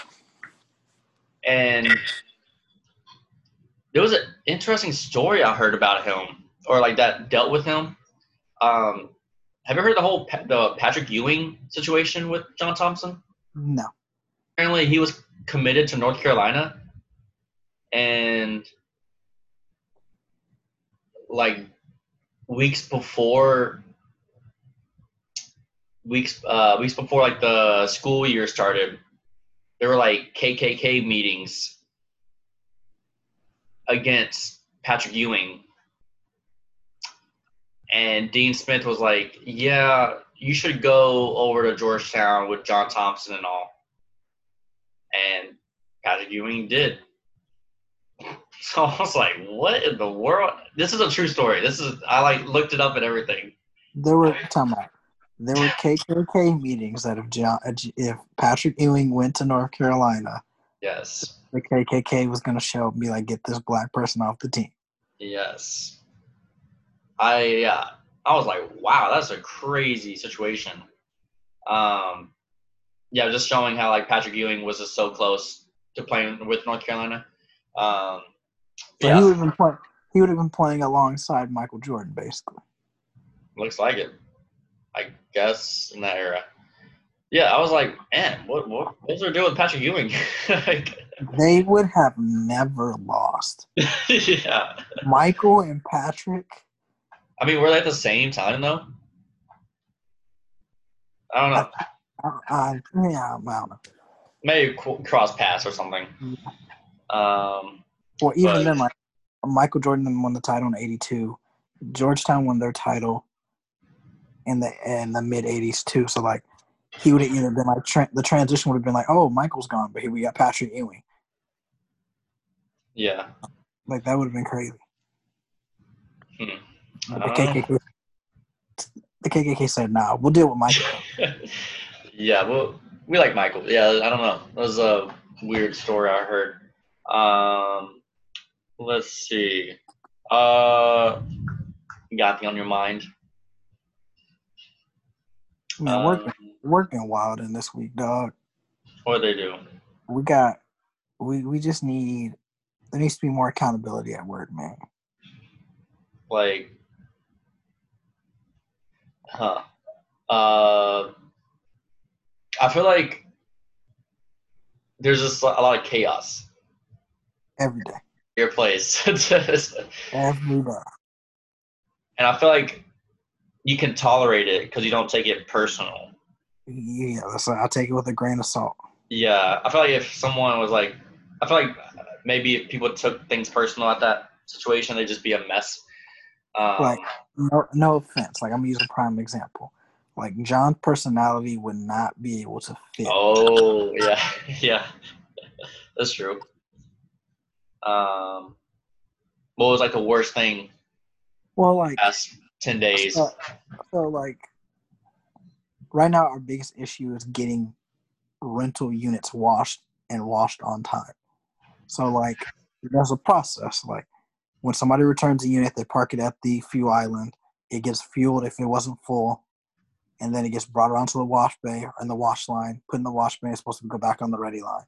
and there was an interesting story I heard about him, or like that dealt with him. Um, have you heard the whole Pa- the Patrick Ewing situation with John Thompson? No. Apparently, he was committed to North Carolina, and like weeks before weeks uh weeks before like the school year started there were like kkk meetings against patrick ewing and dean smith was like yeah you should go over to georgetown with john thompson and all and patrick ewing did so I was like, "What in the world?" This is a true story. This is I like looked it up and everything. There were time out. There were KKK meetings that if John, if Patrick Ewing went to North Carolina, Yes, the KKK was going to show up and be like, "Get this black person off the team." yes. I yeah, I was like, "Wow, that's a crazy situation." Um, yeah, just showing how like Patrick Ewing was just so close to playing with North Carolina. Um, So yeah, he would have been playing. He would have been playing alongside Michael Jordan, basically. looks like it. I guess in that era. Yeah, I was like, man, what what what's there doing with Patrick Ewing? like, They would have never lost. yeah. Michael and Patrick. I mean, were they at the same time though? I don't know. I, I, yeah, I don't know. Maybe cross pass or something. Um, Well, even But- then, like Michael Jordan won the title in '82. Georgetown won their title in the in the mid '80s too. So like, he would have either been like tra- the transition would have been like, oh, Michael's gone, but here we got Patrick Ewing. yeah. Like that would have been crazy. Hmm. I the. KKK, the KKK said, "Nah, we'll deal with Michael." yeah, well, we like Michael. Yeah, I don't know. That was a weird story I heard. Um, let's see. Uh, got anything on your mind? Man, Um, working working wild in this week, dog. what they do? We got we we just need there needs to be more accountability at work, man. Like, huh? Uh, I feel like there's just a lot of chaos Every day, your place. every day. and I feel like you can tolerate it because you don't take it personal. Yeah, that's I take it with a grain of salt. Yeah, I feel like if someone was like, I feel like maybe if people took things personal at that situation, they'd just be a mess. Um, like, no, no offense. Like, I'm using prime example. Like, John's personality would not be able to fit. Oh, yeah. yeah. That's true. Um, what was like the worst thing? Well, like, 10 days. So, so, like, right now, our biggest issue is getting rental units washed and washed on time. So, like, there's a process. Like, when somebody returns a unit, they park it at the fuel island. It gets fueled if it wasn't full, and then it gets brought around to the wash bay or in the wash line, put in the wash bay, it's supposed to go back on the ready line.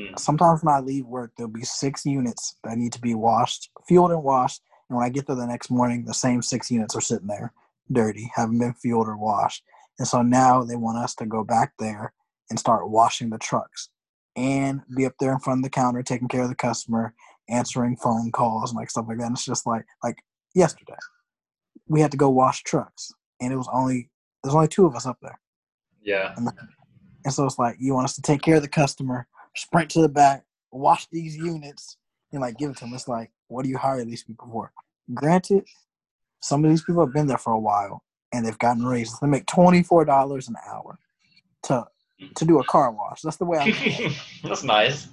Mm. Sometimes when I leave work, there'll be six units that need to be washed, fueled and washed, and when I get there the next morning, the same six units are sitting there, dirty, haven't been fueled or washed. And so now they want us to go back there and start washing the trucks and be up there in front of the counter taking care of the customer, answering phone calls and like stuff like that. And it's just like like yesterday, we had to go wash trucks, and it was only there's only two of us up there. Yeah, And so it's like you want us to take care of the customer, sprint to the back, wash these units, and like give it to them. It's like, what do you hire these people for? Granted, some of these people have been there for a while and they've gotten raises. They make twenty four dollars an hour to to do a car wash. That's the way I that's nice.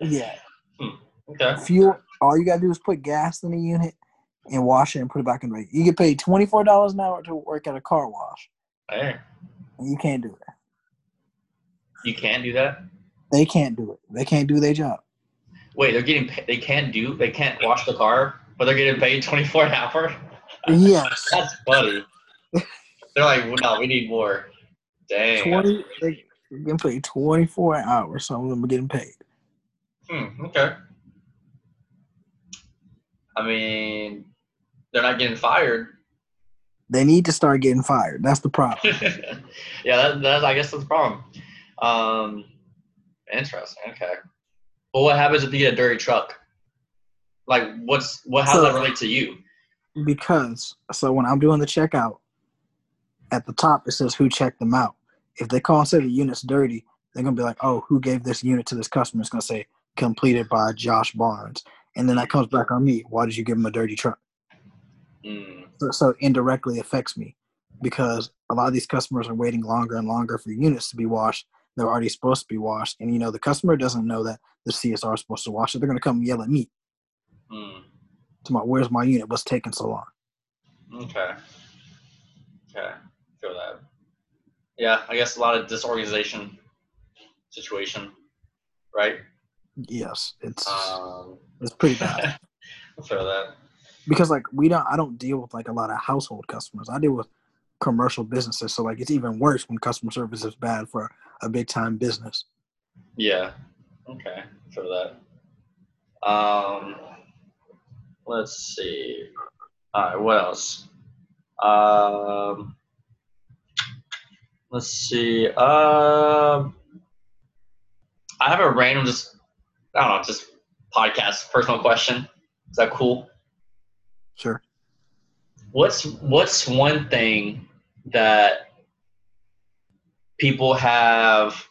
yeah. Hmm, okay. Fuel all you gotta do is put gas in the unit and wash it and put it back in the. You get paid twenty four dollars an hour to work at a car wash. Hey, And you can't do it. you can't do that. They can't do it. They can't do their job. Wait, they're getting. pa- They can't do. They can't wash the car, but they're getting paid twenty four an hour. Yes. That's funny. They're like, well, no, we need more. Dang. Twenty. They they're getting paid twenty four an hour. Some of them are getting paid. Hmm, okay. I mean, they're not getting fired. They need to start getting fired. That's the problem. yeah, that, that I guess that's the problem. Um, interesting. Okay. But what happens if you get a dirty truck? Like, what's what? How does that relate to you? because so when I'm doing the checkout, at the top it says who checked them out. If they call and say the unit's dirty, they're gonna be like, "Oh, who gave this unit to this customer?" It's gonna say completed by Josh Barnes, and then that comes back on me. Why did you give him a dirty truck? Mm, So, so indirectly affects me because a lot of these customers are waiting longer and longer for units to be washed. They're already supposed to be washed, and you know the customer doesn't know that the CSR is supposed to wash it. They're gonna come yell at me. mm, To my, where's my unit? What's taking so long? okay. Okay. Feel that. Yeah, I guess a lot of disorganization situation, right? Yes, it's Um, it's pretty bad. Feel that. because like we don't i don't deal with like a lot of household customers i deal with commercial businesses so like it's even worse when customer service is bad for a big time business Yeah. Okay. For that. Um. Let's see. All right. What else? Um. Let's see. Um. I have a random, just I don't know, just podcast personal question. Is that cool? sure What's What's one thing that people have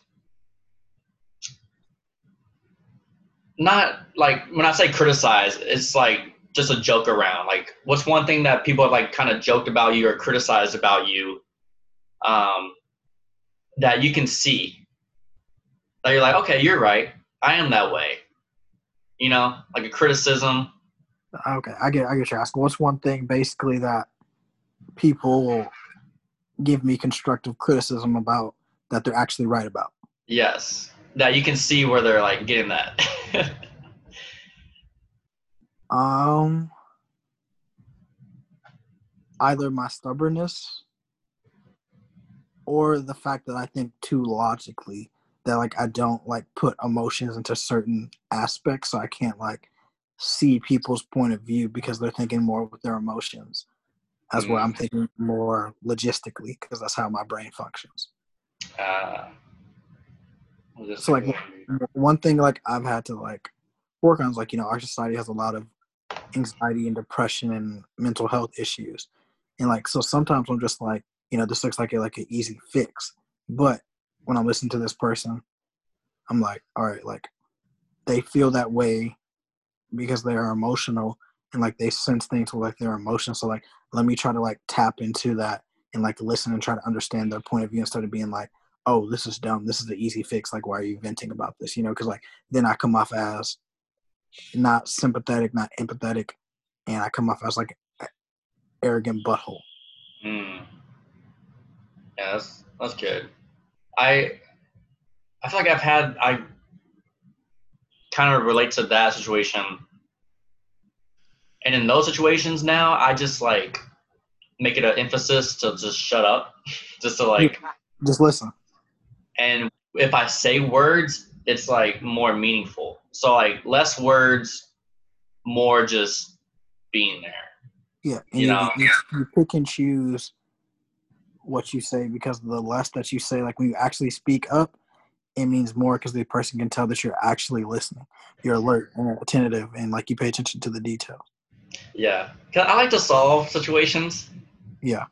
not like when I say criticize, it's like just a joke around. Like, what's one thing that people have like kind of joked about you or criticized about you, um, that you can see that you're like, okay, you're right, I am that way. You know, like a criticism. okay i get i get you asking what's one thing basically that people will give me constructive criticism about that they're actually right about. Yes, that you can see where they're like getting that. um either my stubbornness or the fact that i think too logically that like i don't like put emotions into certain aspects so i can't like see people's point of view because they're thinking more with their emotions. As where i'm thinking more logistically because that's how my brain functions uh, So, like, one thing like i've had to like work on is like you know our society has a lot of anxiety and depression and mental health issues and like so sometimes i'm just like you know this looks like a like an easy fix but when i'm listening to this person i'm like all right like they feel that way because they are emotional and like they sense things with like their emotions. So like let me try to like tap into that and like listen and try to understand their point of view instead of being like, oh, this is dumb. This is the easy fix. Like, why are you venting about this? You know, because like then I come off as not sympathetic, not empathetic, and I come off as like arrogant butthole. Mm. That's that's good. I I feel like I've had I kind of relate to that situation. And in those situations now, I just like make it an emphasis to just shut up, just to like just listen. And if I say words, it's like more meaningful. So like less words, more just being there. Yeah, you, you know, you, you pick and choose what you say because the less that you say, like when you actually speak up, it means more because the person can tell that you're actually listening. You're alert and attentive, and like you pay attention to the details. Yeah, I like to solve situations. Yeah,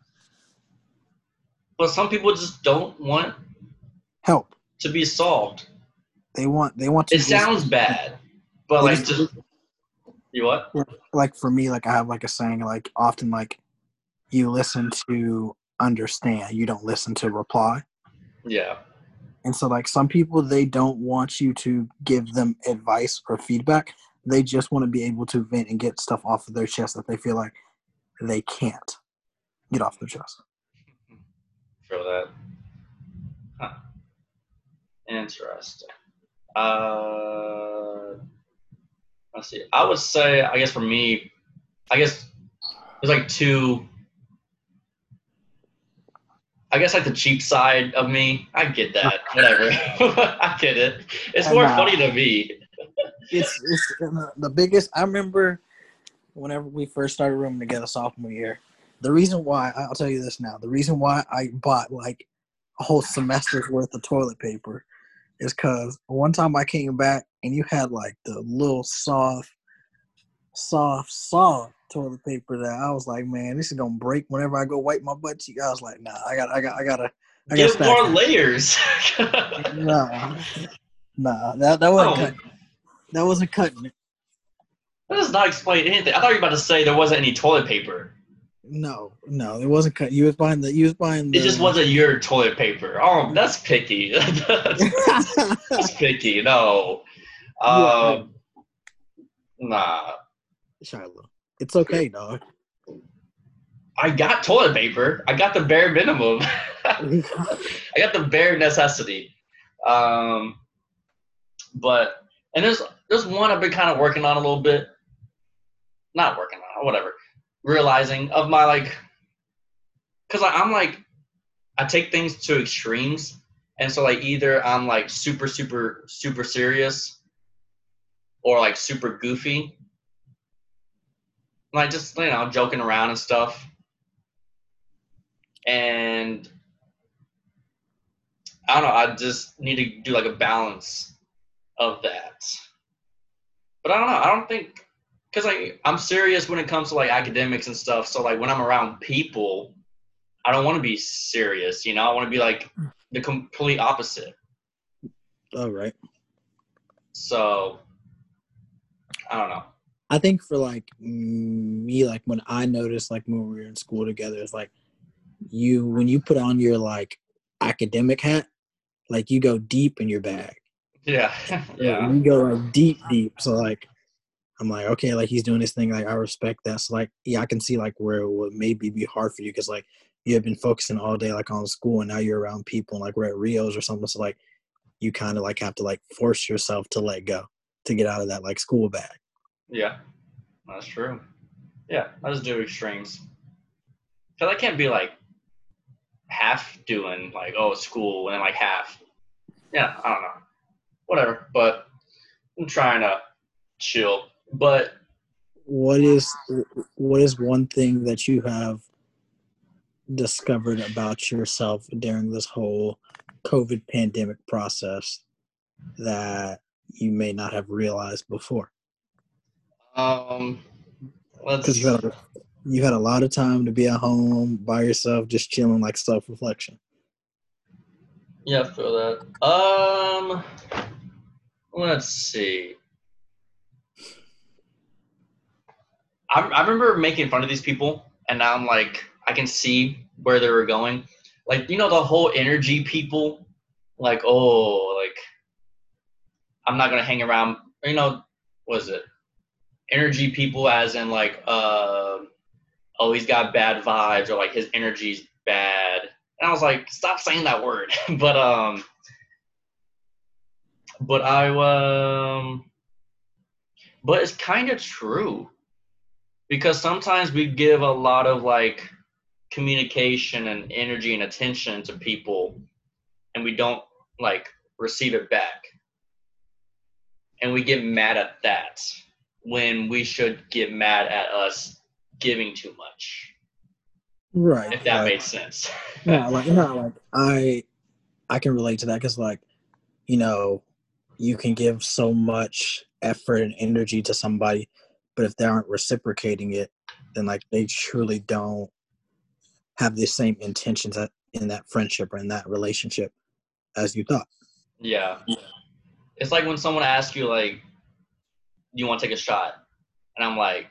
but some people just don't want help to be solved. They want. They want to. It sounds bad, but like just, just you what? Like for me, like I have like a saying, like often like you listen to understand, you don't listen to reply. Yeah. And so like some people they don't want you to give them advice or feedback. They just want to be able to vent and get stuff off of their chest that they feel like they can't get off their chest. Feel that. Huh. Interesting. Uh let's see. I would say I guess for me, I guess there's like two I guess like the cheap side of me. I get that. Whatever. I get it. It's more uh, funny to me. it's it's the biggest. I remember whenever we first started rooming together sophomore year. The reason why I'll tell you this now. The reason why I bought like a whole semester's worth of toilet paper is because one time I came back and you had like the little soft, soft, soft toilet paper that I was like, man, this is gonna break whenever I go wipe my butt cheek. I was like, nah, I got, I got, I gotta. I gotta Get more layers. nah, nah, that that wasn't oh. cutting. That wasn't cutting it. That does not explain anything. I thought you were about to say there wasn't any toilet paper. No, no, it wasn't cut. You was buying the. You was buying. The, it just wasn't your toilet paper. Oh, that's picky. that's, that's picky. No. Um. Yeah. Nah. Shiloh. It's okay, dog. I got toilet paper. I got the bare minimum. I got the bare necessity. Um, but and there's there's one I've been kind of working on a little bit. Not working on, whatever. Realizing of my like, cause I'm like, I take things to extremes, and so like either I'm like super super super serious, or like super goofy, like just you know joking around and stuff. And i don't know i just need to do like a balance of that. But i don't know i don't think because like i'm serious when it comes to like academics and stuff so like when i'm around people i don't want to be serious you know i want to be like the complete opposite all right so i don't know I think for like me, like when I noticed, like when we were in school together, it's like you when you put on your like academic hat, like you go deep in your bag. Yeah, yeah. You go like deep, deep. So like, I'm like, okay, like he's doing this thing. Like I respect that. So like, yeah, I can see like where it would maybe be hard for you because like you have been focusing all day like on school and now you're around people and like we're at Rios or something. So like, you kind of like have to like force yourself to let go to get out of that like school bag. Yeah, that's true. Yeah, I just do extremes. Cause I can't be like half doing like oh school and then like half. Yeah, I don't know. Whatever, but I'm trying to chill. But what is what is one thing that you have discovered about yourself during this whole COVID pandemic process that you may not have realized before? Um, because you had a, you had a lot of time to be at home by yourself, just chilling, like self reflection. Yeah, I feel that. Um, let's see. I, I remember making fun of these people, and now I'm like, I can see where they were going. Like, you know, the whole energy people, like, oh, like, I'm not gonna hang around. You know, was it energy people, as in like, uh, oh, he's got bad vibes, or like his energy's bad. And I was like, stop saying that word. but um, but I um, but it's kind of true because sometimes we give a lot of like communication and energy and attention to people and we don't like receive it back. And we get mad at that when we should get mad at us giving too much. Right. If that like, made sense. yeah like no like i i can relate to that because like you know you can give so much effort and energy to somebody but if they aren't reciprocating it then like they truly don't have the same intentions in that friendship or in that relationship as you thought. Yeah. It's like when someone asks you like do you want to take a shot? And i'm like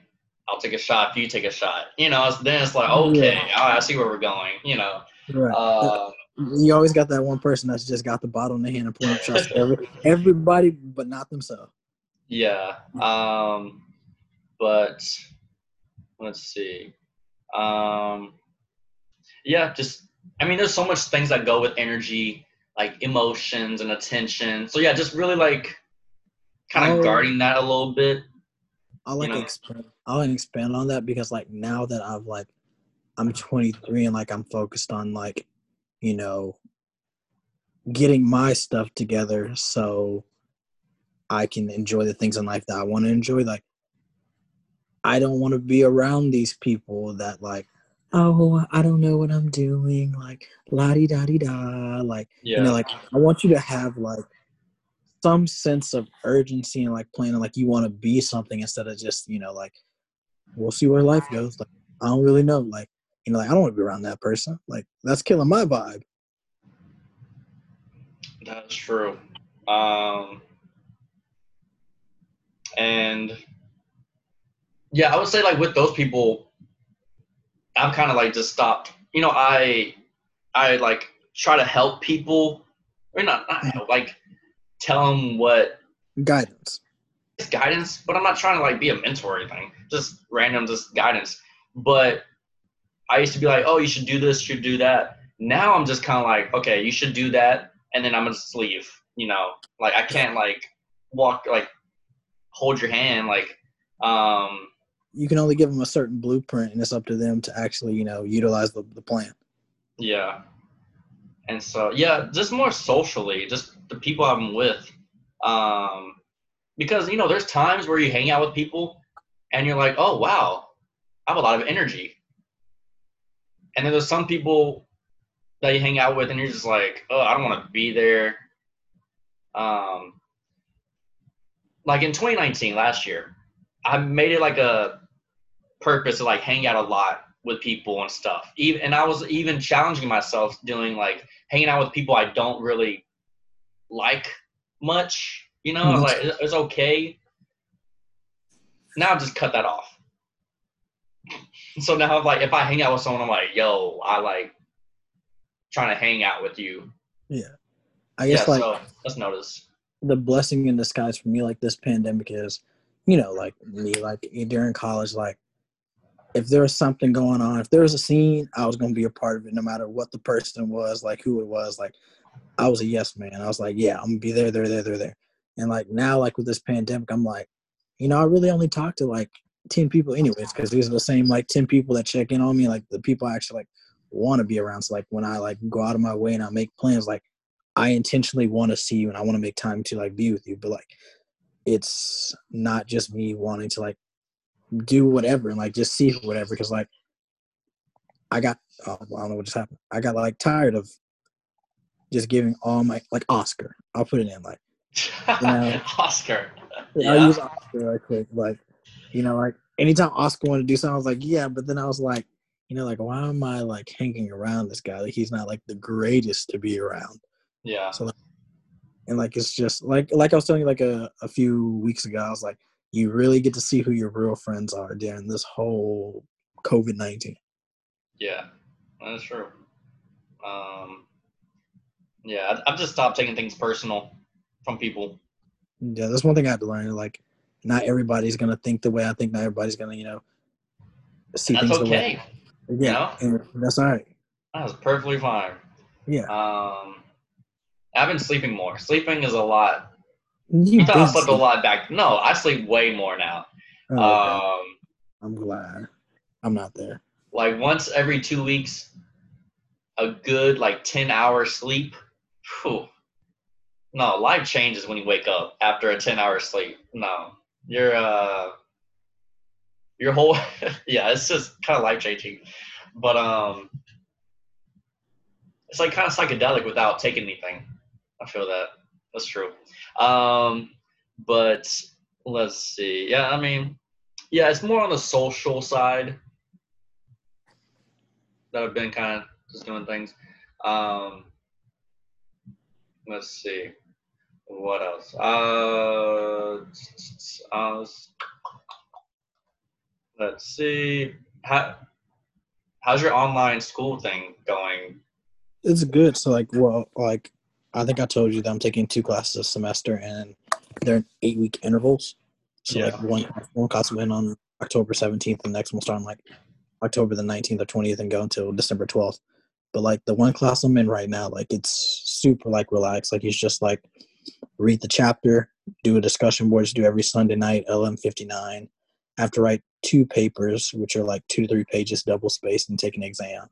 i'll take a shot if you take a shot. You know it's, then it's like okay Yeah. right, i see where we're going you know? Right. Uh, you always got that one person that's just got the bottle in their hand and pouring up shots every, everybody but not themselves. Yeah. Um, but let's see. Um, yeah, just I mean, there's so much things that go with energy, like emotions and attention. So yeah, just really like kind of Oh. guarding that a little bit. I'll like You know? expand. I'll expand on that because like now that I've like I'm 23 and like I'm focused on like you know getting my stuff together so I can enjoy the things in life that I want to enjoy. Like I don't want to be around these people that like oh I don't know what I'm doing like la di da di da like Yeah. you know like i want you to have like some sense of urgency and like planning like you want to be something instead of just you know like we'll see where life goes like i don't really know like you know like i don't want to be around that person like that's killing my vibe That's true. Um, and yeah, I would say like with those people, I'm kind of like just stopped. You know, I I like try to help people, or not, not help, like tell them what guidance guidance, but I'm not trying to like be a mentor or anything. Just random, just guidance. But I used to be like, oh, you should do this, should do that. Now I'm just kind of like, okay, you should do that, and then I'm gonna just leave. You know, like I can't like walk like hold your hand like um you can only give them a certain blueprint and it's up to them to actually you know utilize the, the plan yeah. And so yeah just more socially just the people i'm with um because you know there's times where you hang out with people and you're like oh wow i have a lot of energy. And then there's some people that you hang out with and you're just like oh i don't want to be there. Um like in 2019 last year i made it like a purpose to like hang out a lot with people and stuff. Even and I was even challenging myself doing like hanging out with people I don't really like much. You know, Mhm. like it's okay. Now I just cut that off. So now I'm like, if I hang out with someone, I'm like, yo, I like trying to hang out with you. Yeah, I guess yeah, like so let's notice. the blessing in disguise for me like this pandemic is you know like me like eh, during college like if there was something going on if there was a scene i was to be a part of it no matter what the person was like who it was like i was a yes man. I was like yeah i'm gonna be there there there there there. And like now like with this pandemic i'm like you know i really only talk to like 10 people anyways because these are the same like 10 people that check in on me like the people i actually like want to be around. So like when i like go out of my way and i make plans like I intentionally want to see you and I want to make time to like be with you, but like it's not just me wanting to like do whatever and like just see whatever because like I got oh, I don't know what just happened. I got like tired of just giving all my like Oscar. I'll put it in like Yeah. Oscar. I'll Yeah. use Oscar right quick. Like you know like anytime Oscar wanted to do something, I was like yeah, but then I was like you know like why am I like hanging around this guy? Like he's not like the greatest to be around. Yeah. So and like it's just like like I was telling you like a, a few weeks ago, I was like, you really get to see who your real friends are during this whole COVID nineteen. Yeah, that's true. Um, yeah, I've just stopped taking things personal from people. Yeah, that's one thing I had to learn. Like, not everybody's gonna think the way I think. Not everybody's gonna, you know, see That's things the okay. way. Yeah, and that's all right. That's perfectly fine. Yeah, Um, I've been sleeping more. Sleeping is a lot. you You thought I slept a lot back. No, I sleep way more now. Oh, okay. Um, I'm glad. I'm not there. like once every two weeks, a good like ten hour sleep. Whew. No, life changes when you wake up after a ten hour sleep. No, you're uh, your whole yeah, it's just kind of life changing, but um, it's like kind of psychedelic without taking anything. I feel that that's true. Um, but let's see. Yeah, I mean, yeah, it's more on the social side that I've been kind of just doing things. Um, let's see. What else? Uh, uh, let's see. How, how's your online school thing going? It's good. So like, well, like I think I told you that I'm taking two classes a semester, and they're in eight week intervals. So like one one class will end on October 17th, and the next one will start on like October the 19th or 20th and go until December 12th. But like the one class I'm in right now, like it's super like relaxed. Like it's just like read the chapter, do a discussion board, do every Sunday night, 11:59. I have to write two papers, which are like two to three pages, double spaced, and take an exam.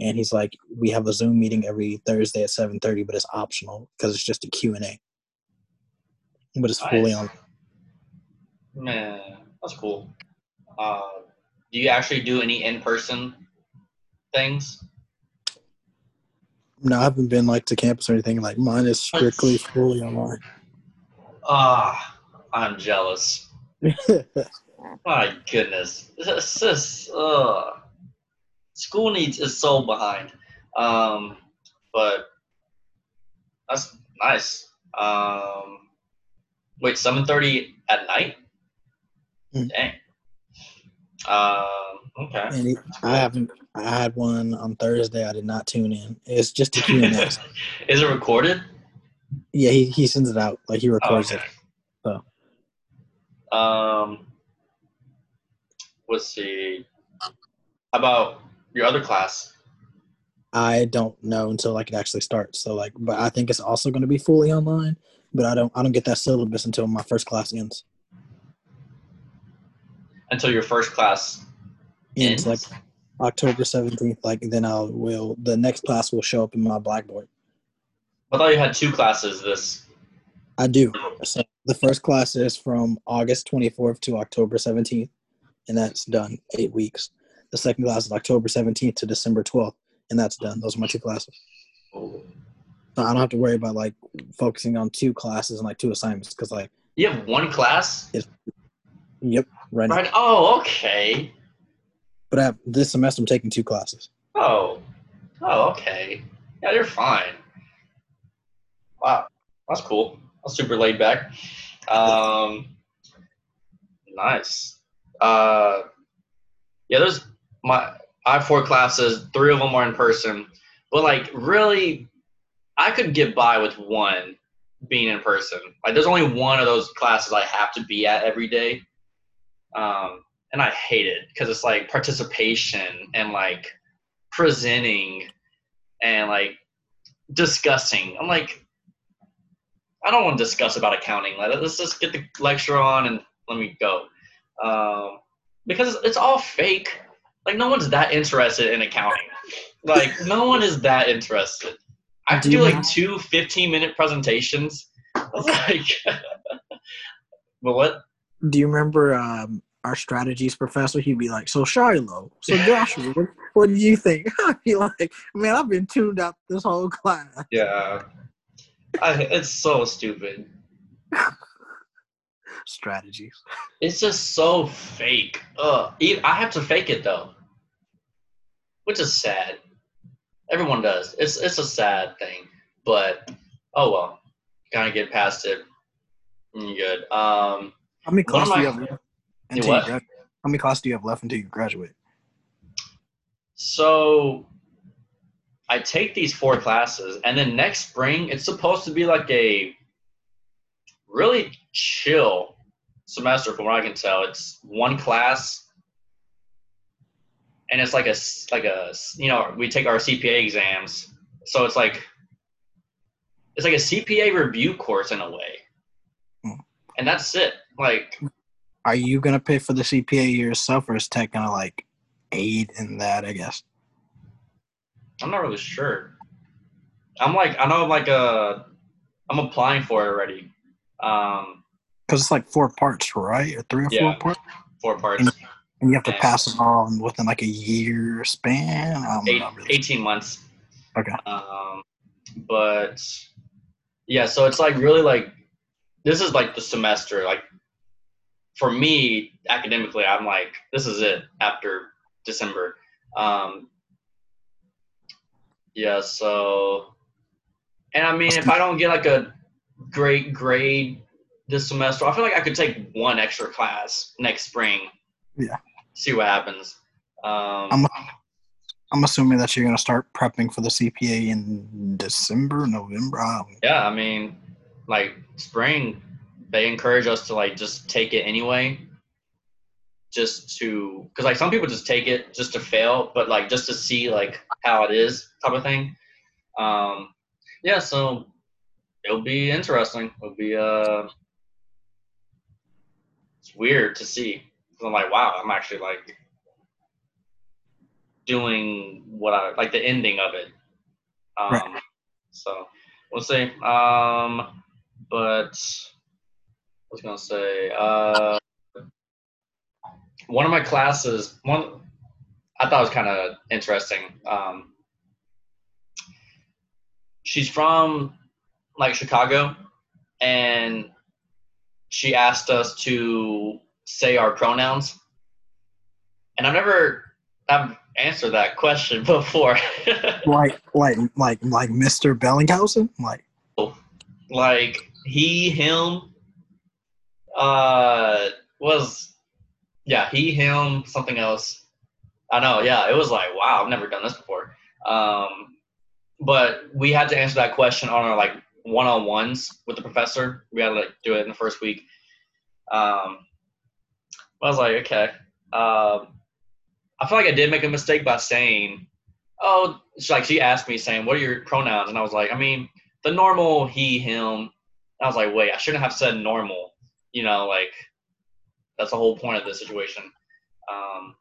And he's like, we have a Zoom meeting every Thursday at 7:30, but it's optional because it's just a Q and A. But it's fully Nice. on. Man, that's cool. Uh, do you actually do any in person things? No, I haven't been like to campus or anything. Like mine is strictly fully online. Ah, I'm jealous. My goodness, this is uh, school needs is so behind. Um, but that's nice. Um, wait, seven thirty at night? Mm. Dang. Um, okay. and he, I haven't. I had one on Thursday. I did not tune in. It's just a Q and A. is it recorded? Yeah, he, he sends it out. Like he Oh, records okay. it. So. Um, let's see. How about your other class? I don't know until like it actually starts. So like, but I think it's also going to be fully online. But I don't. I don't get that syllabus until my first class ends. Until your first class ends? it's like October seventeenth. Like then I will. The next class will show up in my Blackboard. I thought you had two classes this. I do. So the first class is from August 24th to October 17th, and that's done eight weeks. The second class is October 17th to December 12th, and that's done. Those are my two classes. So I don't have to worry about like focusing on two classes and like two assignments because like, You have one class? yep, right. now. Right. Oh, okay. But I have, this semester I'm taking two classes. Oh. Oh, okay. Yeah, you're fine. Wow. That's cool. That's super laid back. Um, nice. Uh, yeah, there's my I have four classes. Three of them are in person, but like really, I could get by with one being in person. Like, there's only one of those classes I have to be at every day, um, and I hate it because it's like participation and like presenting and like discussing. I'm like, I don't want to discuss about accounting. Let's just get the lecture on and let me go. Um, because it's all fake. Like, no one's that interested in accounting. Like, no one is that interested. I have to Do do like two 15 minute presentations. I was like, but what? Do you remember um, our strategies professor? He'd be like, "So Shiloh, so Joshua, what, what do you think?" I'd be like, "Man, I've been tuned out this whole class." Yeah. I, it's so stupid. Strategies. It's just so fake. Ugh. I have to fake it though, which is sad. Everyone does. It's it's a sad thing, but oh well. Kind of get past it. you're good. Um, How many classes do you have left? Until what? you How many classes do you have left until you graduate? So I take these four classes, and then next spring it's supposed to be like a really chill semester, from what I can tell. It's one class, and it's like a like a you know we take our CPA exams, so it's like it's like a CPA review course in a way, Hmm. and that's it. Like Are you gonna pay for the CPA yourself, or is Tech gonna like aid in that? I guess. I'm not really sure. I'm like I know I'm like uh I'm applying for it already. Um, Because it's like four parts, right? Or three or Yeah. four parts, four parts, and you have to pass them all within like a year span. Eight, not really 18 months. Okay. Um, but yeah, so it's like really like this is like the semester. Like for me, academically, I'm like this is it after December. Um, yeah, so and I mean, if I don't get like a great grade this semester, I feel like I could take one extra class next spring. Yeah. See what happens. Um, I'm I'm assuming that you're gonna start prepping for the CPA in December, November. I yeah i mean like spring they encourage us to like just take it anyway just to because like some people just take it just to fail but like just to see like how it is type of thing um yeah so it'll be interesting it'll be uh it's weird to see i'm like wow i'm actually like doing what i like the ending of it um Right. so we'll see um but I was gonna say, uh, one of my classes, one I thought was kind of interesting. Um, she's from like Chicago, and she asked us to say our pronouns, and I've never I've answered that question before. Like like like like Mr. Bellinghausen. Like like he him uh was yeah he him something else i know yeah it was like wow i've never done this before um but we had to answer that question on our like one-on-ones with the professor we had to like do it in the first week um i was like okay um i feel like i did make a mistake by saying oh she, like she asked me saying what are your pronouns and i was like i mean the normal he him I was like, wait, I shouldn't have said normal. You know, like that's the whole point of this situation. Um,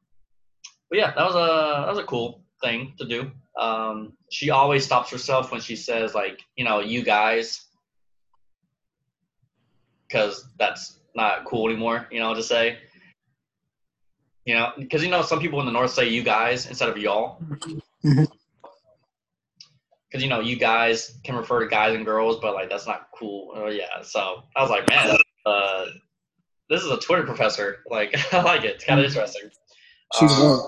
but yeah, that was a that was a cool thing to do. Um, she always stops herself when she says like, you know, you guys, because that's not cool anymore. You know, to say. You know, because you know some people in the north say you guys instead of y'all. Mhm. Because you know you guys can refer to guys and girls, but like that's not cool. Oh yeah, so I was like, man, uh, this is a Twitter professor. Like I like it. It's kind of interesting. she's Um.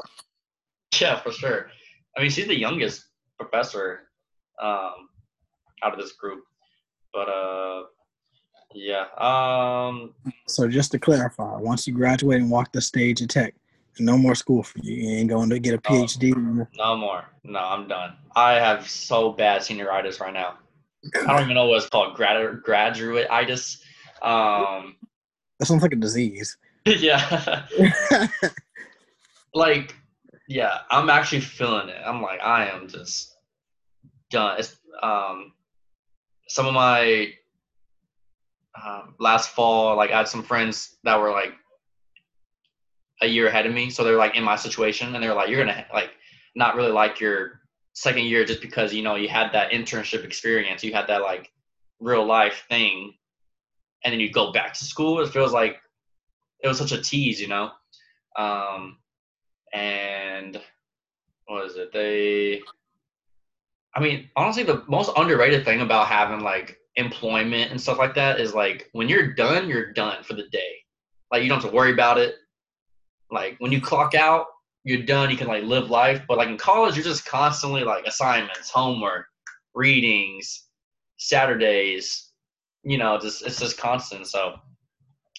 Yeah, for sure. I mean, she's the youngest professor um, out of this group, but uh, yeah. Um, So just to clarify, once you graduate and walk the stage at Tech, no more school for you. You ain't going to get a. PhD. no more. No, I'm done. I have so bad senioritis right now. I don't even know what it's called. Grad graduateitis. Um, That sounds like a disease. yeah. like yeah i'm actually feeling it i'm like i am just done it's um some of my um, last fall like i had some friends that were like a year ahead of me so they're like in my situation and they're like you're gonna like not really like your second year just because you know you had that internship experience you had that like real life thing and then you go back to school it feels like it was such a tease you know um and what is it? They, I mean, honestly, the most underrated thing about having like employment and stuff like that is like when you're done, you're done for the day. Like you don't have to worry about it. Like when you clock out, you're done. You can like live life. But like in college, you're just constantly like assignments, homework, readings, Saturdays. You know, just it's just constant. So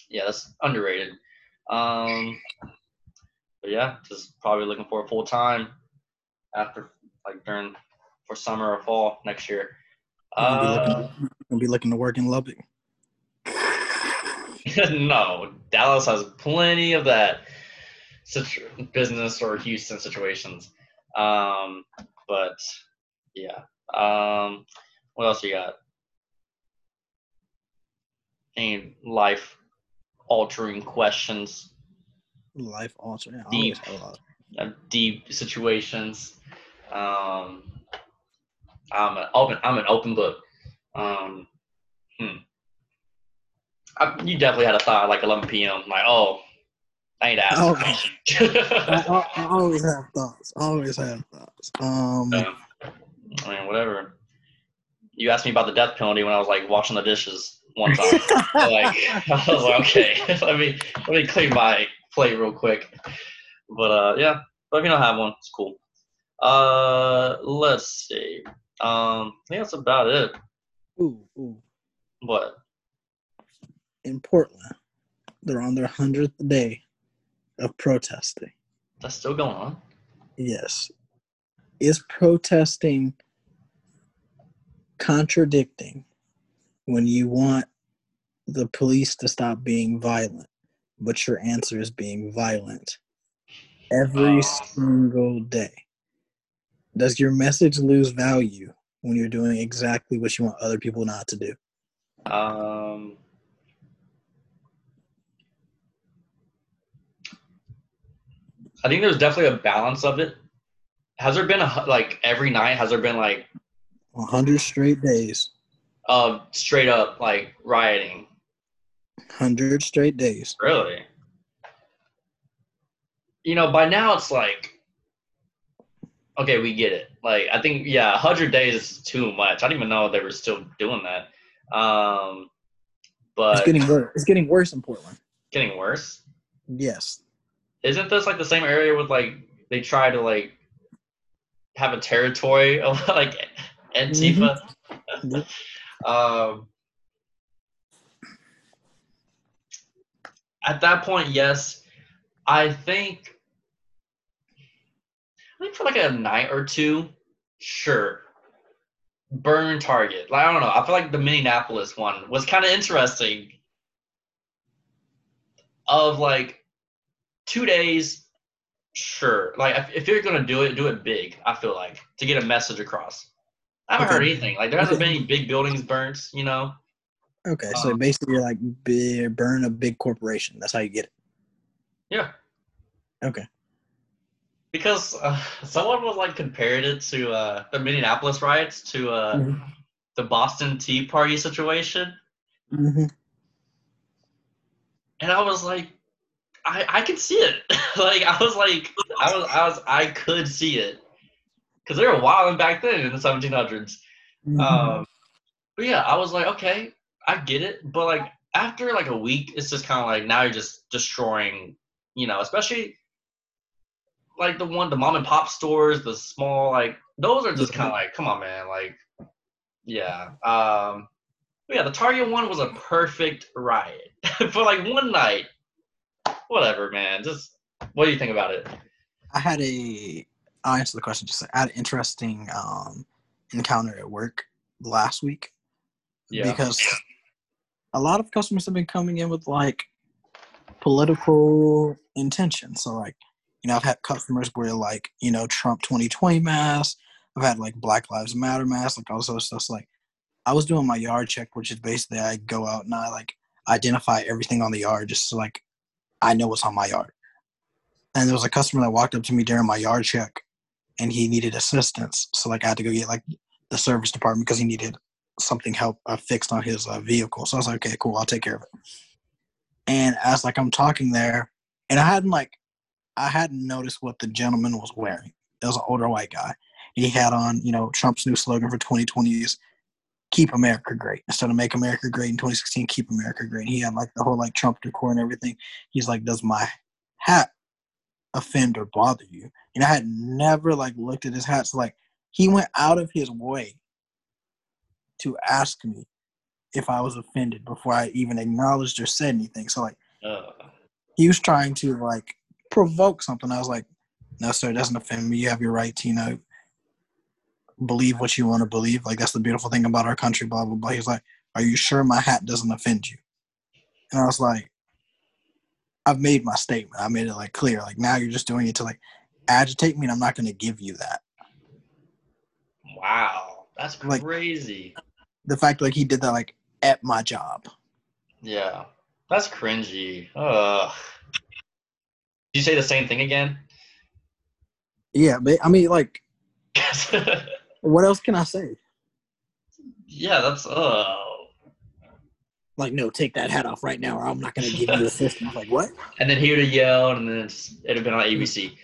yeah, that's underrated. Um, but yeah, just probably looking for a full time after like during for summer or fall next year. Uh, looking, gonna be looking to work in Lubbock. no, Dallas has plenty of that situ- business or Houston situations. Um, but yeah. Um, what else you got? Any life altering questions, Life altering. Deep. a lot. uh, deep situations? Um, I'm an open. I'm an open book. Um, hmm. I, you definitely had a thought like 11 p.m. Like, oh, I ain't asking. Oh. I, I, always have thoughts. I Always have thoughts. Um, Yeah. I mean, whatever. You asked me about the death penalty when I was like washing the dishes one time. like, I was like, okay, let me let me clean my plate real quick. But uh, yeah. But if you don't have one, it's cool. Uh, let's see. Um, I think that's about it. ooh, ooh. What? In Portland, they're on their hundredth day of protesting. That's still going on. Yes. Is protesting contradicting when you want the police to stop being violent, but your answer is being violent every Oh. single day? Does your message lose value when you're doing exactly what you want other people not to do? Um, I think there's definitely a balance of it. Has there been a like every night? Has there been like 100 straight days. of straight up like rioting? 100 straight days. Really? You know, by now it's like, okay, we get it. Like, I think yeah, hundred days is too much. I didn't even know they were still doing that. Um, but It's getting worse. It's getting worse in Portland. getting worse. Yes. Isn't this like the same area with like they try to like have a territory of like Antifa? Yep. um, at that point, yes, I think. I think for like a night or two, sure. Burn Target. Like I don't know. I feel like the Minneapolis one was kind of interesting. Of like two days, sure. Like if, if you're gonna do it, do it big. I feel like to get a message across. I haven't Okay. heard anything. Like there hasn't been any big buildings burnt. You know. Okay. So Um, basically, you're like burn a big corporation. That's how you get it. Yeah. Okay. Because uh, someone was like compared it to uh, the Minneapolis riots to uh, Mhm. the Boston Tea Party situation, hmm and I was like, I I could see it. like I was like, I was I was I could see it because they were wilding back then in the 1700s. Mm-hmm. Um, but yeah, I was like, okay, I get it. But like after like a week, it's just kind of like now you're just destroying, you know, especially like the one, the mom and pop stores, the small like those are just kind of like, come on, man, like, yeah. Um, but yeah, the Target one was a perfect riot for like one night. Whatever, man. Just what do you think about it? I had a. I'll answer the question. Just I had an interesting um, encounter at work last week Yeah. because a lot of customers have been coming in with like political intention. So like, you know, I've had customers where like, you know, Trump 2020 masks. I've had like Black Lives Matter masks, like all sorts of stuff. So, like, I was doing my yard check, which is basically I go out and I like identify everything on the yard just so like I know what's on my yard. And there was a customer that walked up to me during my yard check and he needed assistance. So like I had to go get like the service department because he needed something help uh, fixed on his uh, vehicle. So I was like, okay, cool, I'll take care of it. And as like I'm talking there, and I hadn't like I hadn't noticed what the gentleman was wearing. It was an older white guy. He had on, you know, Trump's new slogan for 2020 is "Keep America Great." Instead of "Make America Great" in 2016, "Keep America Great." He had like the whole like Trump decor and everything. He's like, "Does my hat offend or bother you?" And I had never like looked at his hat. So like he went out of his way to ask me if I was offended before I even acknowledged or said anything. So like Uh, He was trying to like provoke something. I was like, no, sir, it doesn't offend me. You have your right to, you know, believe what you want to believe. Like that's the beautiful thing about our country. Blah blah blah. He's like, are you sure my hat doesn't offend you? And I was like, I've made my statement. I made it like clear. Like now you're just doing it to like agitate me, and I'm not going to give you that. wow, that's Like- crazy. The fact like he did that like at my job. Yeah, that's cringy. Ugh. Did you say the same thing again? Yeah, but I mean, like, what else can I say? yeah, that's uh. Like, no, take that hat off right now, or I'm not going to give you a fist. I was like, what? And then he would have yelled, and then it'd have been on ABC.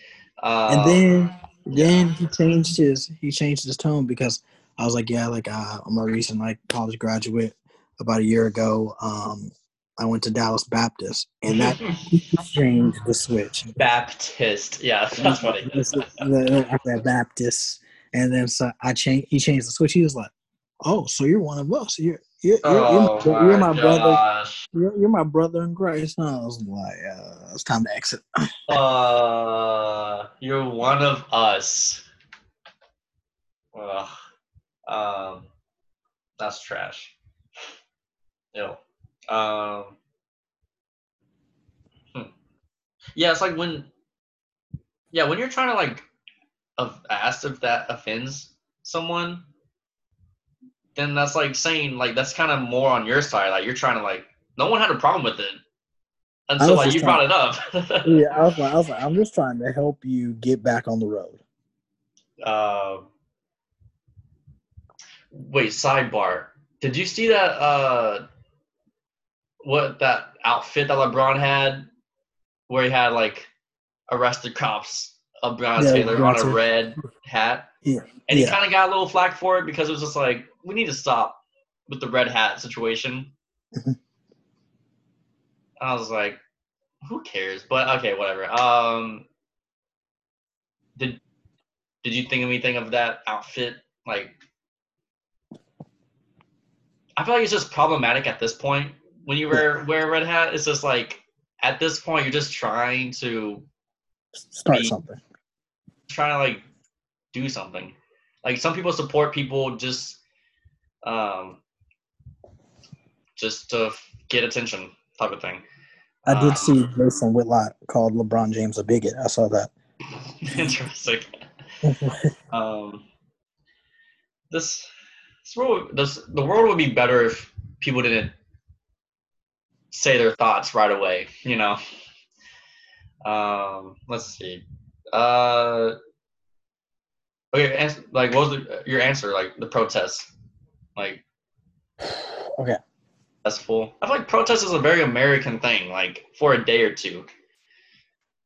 Uh, and then then he changed his he changed his tone because I was like, yeah, like uh, I'm a recent like college graduate. About a year ago, um, I went to Dallas Baptist, and that changed the switch. Baptist. Yeah, that's funny. the Baptist, and then so I changed. He changed the switch. He was like, "Oh, so you're one of us? You're you're, you're, Oh you're, my, you're my my brother. You're, you're my brother in Christ." And I was like, uh, "It's time to exit." Uh, you're one of us. Ugh. Um, that's trash. Ew. Um. hmm. Yeah, it's like when. Yeah, when you're trying to like, of ask if that offends someone, then that's like saying like that's kind of more on your side. Like you're trying to like, no one had a problem with it until was like you brought it up. yeah, I was like, I was like, I'm just trying to help you get back on the road. Uh, wait, sidebar. Did you see that? Uh, what that outfit that LeBron had, where he had like arrested cops of Breonna Yeah, Taylor on a red hat, Yeah, and he yeah. kind of got a little flack for it because it was just like we need to stop with the red hat situation. Mhm. I was like, who cares? But okay, whatever. Um, did did you think of anything of that outfit? Like, I feel like it's just problematic at this point. When you wear wear a red hat, it's just like at this point you're just trying to Start Me. something. Trying to like do something. Like some people support people just um just to get attention type of thing. I did Um, see Jason Whitlock called LeBron James a bigot. I saw that. Interesting. Um, this, this world, this, the world would be better if people didn't say their thoughts right away. You know. Um, let's see. Uh, okay, ans- like what was the, your answer? Like the protest, like okay. that's full. I feel like protest is a very American thing. Like for a day or two.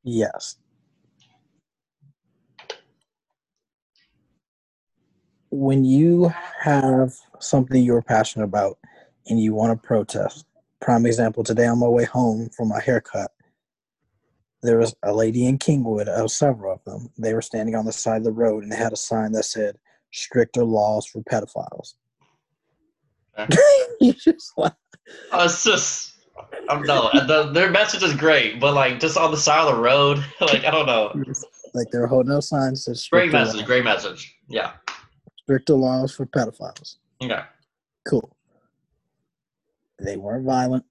Yes. When you have something you're passionate about and you want to protest, prime example, today on my way home from my haircut, there was a lady in Kingwood, uh, several of them. They were standing on the side of the road and they had a sign that said, stricter laws for pedophiles. Okay. you just like, Uh, it's just, I'm no, the, their message is great, but like just on the side of the road, like I don't know. like they're holding up signs that Great message, laws, great message. Yeah. stricter laws for pedophiles. Okay. Cool. They weren't violent.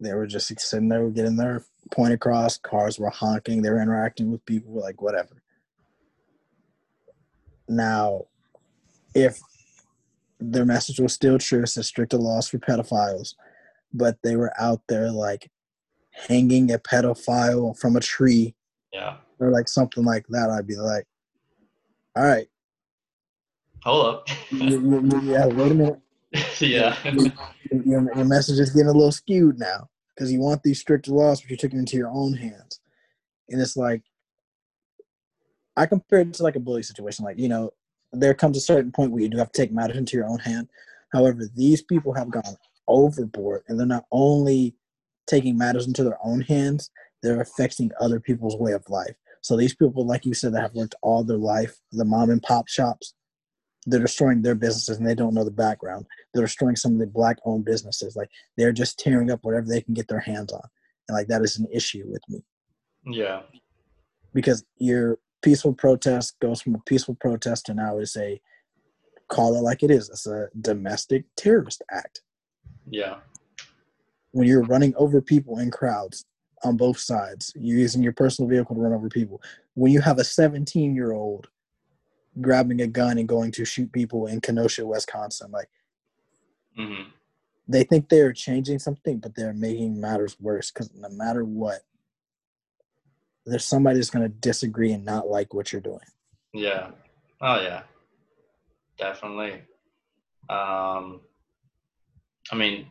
They were just sitting there getting their point across. Cars were honking. They were interacting with people, like whatever. Now, if their message was still true, it said stricter laws for pedophiles, but they were out there like hanging a pedophile from a tree Yeah. or like something like that, I'd be like, all right, Hold up. yeah, wait a minute. yeah. your, your message is getting a little skewed now because you want these stricter laws, but you took it into your own hands. And it's like, I compare it to like a bully situation. Like, you know, there comes a certain point where you do have to take matters into your own hand. However, these people have gone overboard and they're not only taking matters into their own hands, they're affecting other people's way of life. So these people, like you said, that have worked all their life, the mom and pop shops, they're destroying their businesses and they don't know the background they're destroying some of the black owned businesses. Like they're just tearing up whatever they can get their hands on. and like that is an issue with me Yeah. because your peaceful protest goes from a peaceful protest to now is a call it like it is. It's a domestic terrorist act. Yeah. When you're running over people in crowds on both sides, you're using your personal vehicle to run over people. When you have a 17 year old grabbing a gun and going to shoot people in Kenosha, Wisconsin, like hmm they think they're changing something, but they're making matters worse because no matter what, there's somebody that's going to disagree and not like what you're doing. Yeah. Oh yeah. Definitely. Um I mean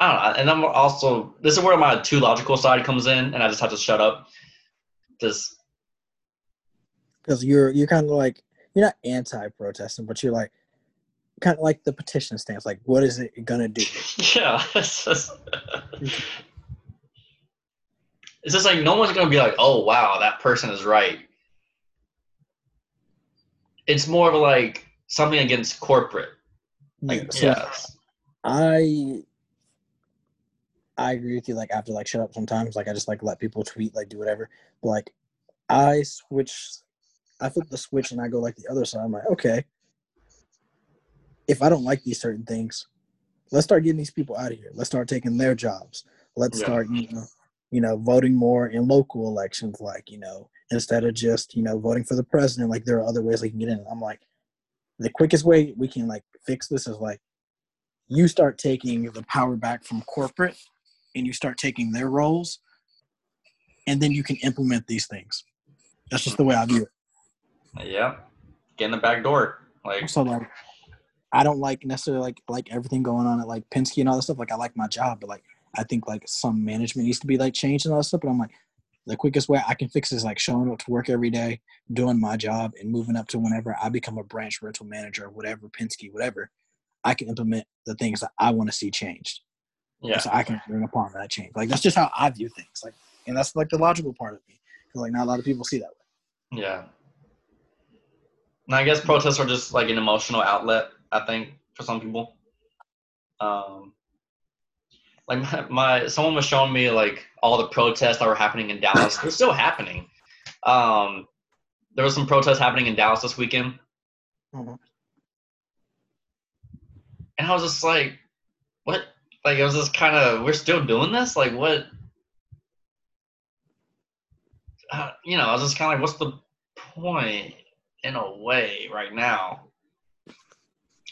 I don't know. And I'm also this is where my too logical side comes in and I just have to shut up. Just because you're you're kind of like you're not anti-protesting, but you're like kind of like the petition stance. Like, what is it gonna do? yeah, it's just it's just like no one's gonna be like, oh wow, that person is right. It's more of like something against corporate. Like, so yes. I I agree with you. Like after like shut up sometimes. Like I just like let people tweet, like do whatever. But like I switch, I flip the switch and I go like the other side. I'm like, okay, if I don't like these certain things, let's start getting these people out of here. Let's start taking their jobs. Let's Yeah. start, you know, you know, voting more in local elections. Like you know, instead of just you know voting for the president. Like there are other ways they can get in. I'm like, the quickest way we can like fix this is like you start taking the power back from corporate and you start taking their roles and then you can implement these things that's just the way i view it Yeah. Get in the back door. Like so like i don't like necessarily like like everything going on at like penske and all that stuff like i like my job but like i think like some management needs to be like changed and all that stuff but i'm like the quickest way i can fix is like showing up to work every day doing my job and moving up to whenever i become a branch rental manager or whatever penske whatever i can implement the things that i want to see changed yeah. so I can bring upon that change. Like that's just how I view things. Like, and that's like the logical part of me. like not a lot of people see that way. Yeah. And I guess protests are just like an emotional outlet, I think, for some people. Um like my, my someone was showing me like all the protests that were happening in Dallas. They're still happening. Um there was some protests happening in Dallas this weekend. Mhm. And I was just like, what? Like, it was just kind of, we're still doing this? Like, what? Uh, you know, I was just kind of like, what's the point in a way right now?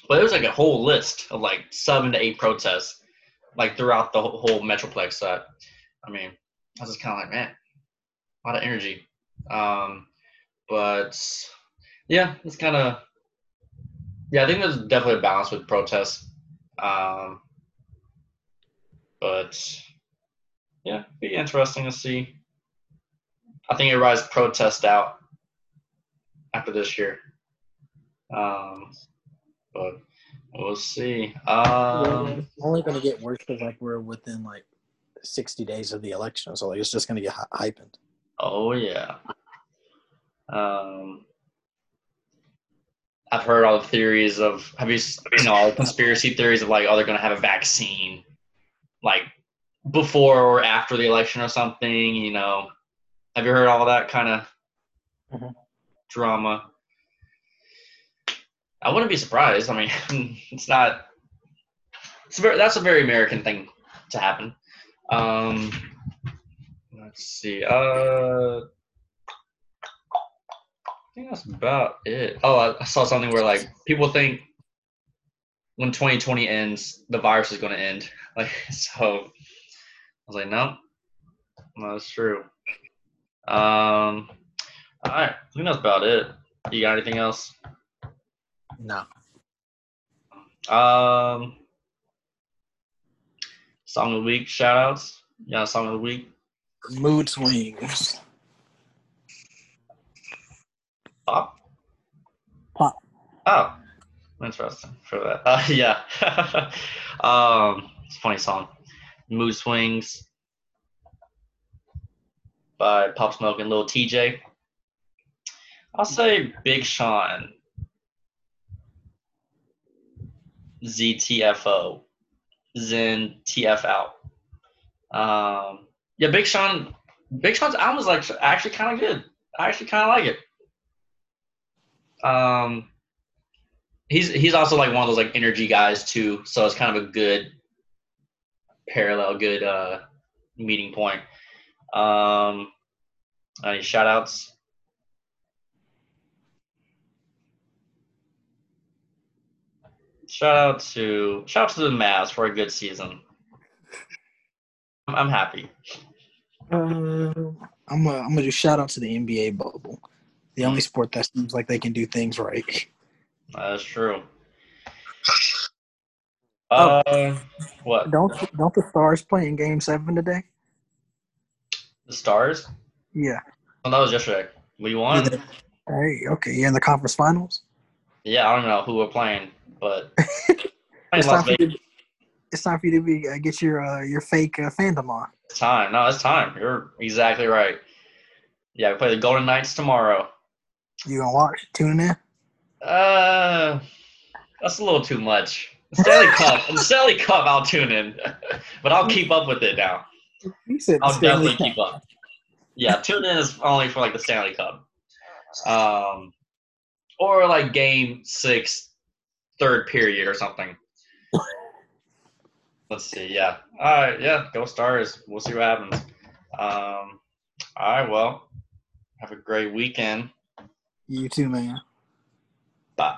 But it was like a whole list of like seven to eight protests, like throughout the whole Metroplex set. I mean, I was just kind of like, man, a lot of energy. Um, but yeah, it's kind of, yeah, I think there's definitely a balance with protests. Um, but yeah, be interesting to see. I think it everybody's protest out after this year. Um, but we'll see. Um, it's only going to get worse because like we're within like sixty days of the election, so like it's just going to get hyped. oh yeah. Um, I've heard all the theories of have you you know all the conspiracy theories of like oh they're gonna have a vaccine like before or after the election or something you know have you heard all that kind of Mhm. Drama I wouldn't be surprised I mean it's not it's very that's a very American thing to happen um let's see uh I think that's about it. Oh, I, I saw something where like people think when 2020 ends, the virus is going to end. Like so, I was like, no, no, that's true. Um, all right, I think that's about it. You got anything else? No, Um, song of the week, shout outs. You got a song of the week? mood swings. Pop. Pop. Oh, interesting for that. Uh, yeah. um, it's a funny song. Mood Swings by Pop Smoke and Lil Tjay. I'll say Big Sean. ZTFO. Zen TF out. Um, yeah, Big Sean. Big Sean's album is like actually kind of good. I actually kind of like it. Um, he's he's also like one of those like energy guys too, so it's kind of a good parallel, good uh meeting point. Um, any shout outs? Shout out to shout out to the Mavs for a good season. I'm, happy. Uh, I'm gonna I'm gonna do shout out to the NBA bubble, the only sport that seems like they can do things right. That's true. Oh. Uh, what? Don't don't the Stars play in Game Seven today? The Stars? Yeah. Oh, that was yesterday. We won. Hey, okay, you're in the conference finals. Yeah, I don't know who we're playing, but It's time, for you to, it's time for you to be uh, get your uh, your fake uh, fandom on. It's time. No, it's time. You're exactly right. Yeah, we play the Golden Knights tomorrow. You gonna watch? Tuning in? Uh, that's a little too much. The Stanley Cup. The Stanley Cup, I'll tune in, but I'll keep up with it now. You said I'll Stanley definitely keep up. Yeah, tune in is only for like the Stanley Cup, um, or like Game Six, third period or something. Let's see. Yeah. All right. Yeah. Go Stars. We'll see what happens. Um, all right. Well, have a great weekend. You too, man.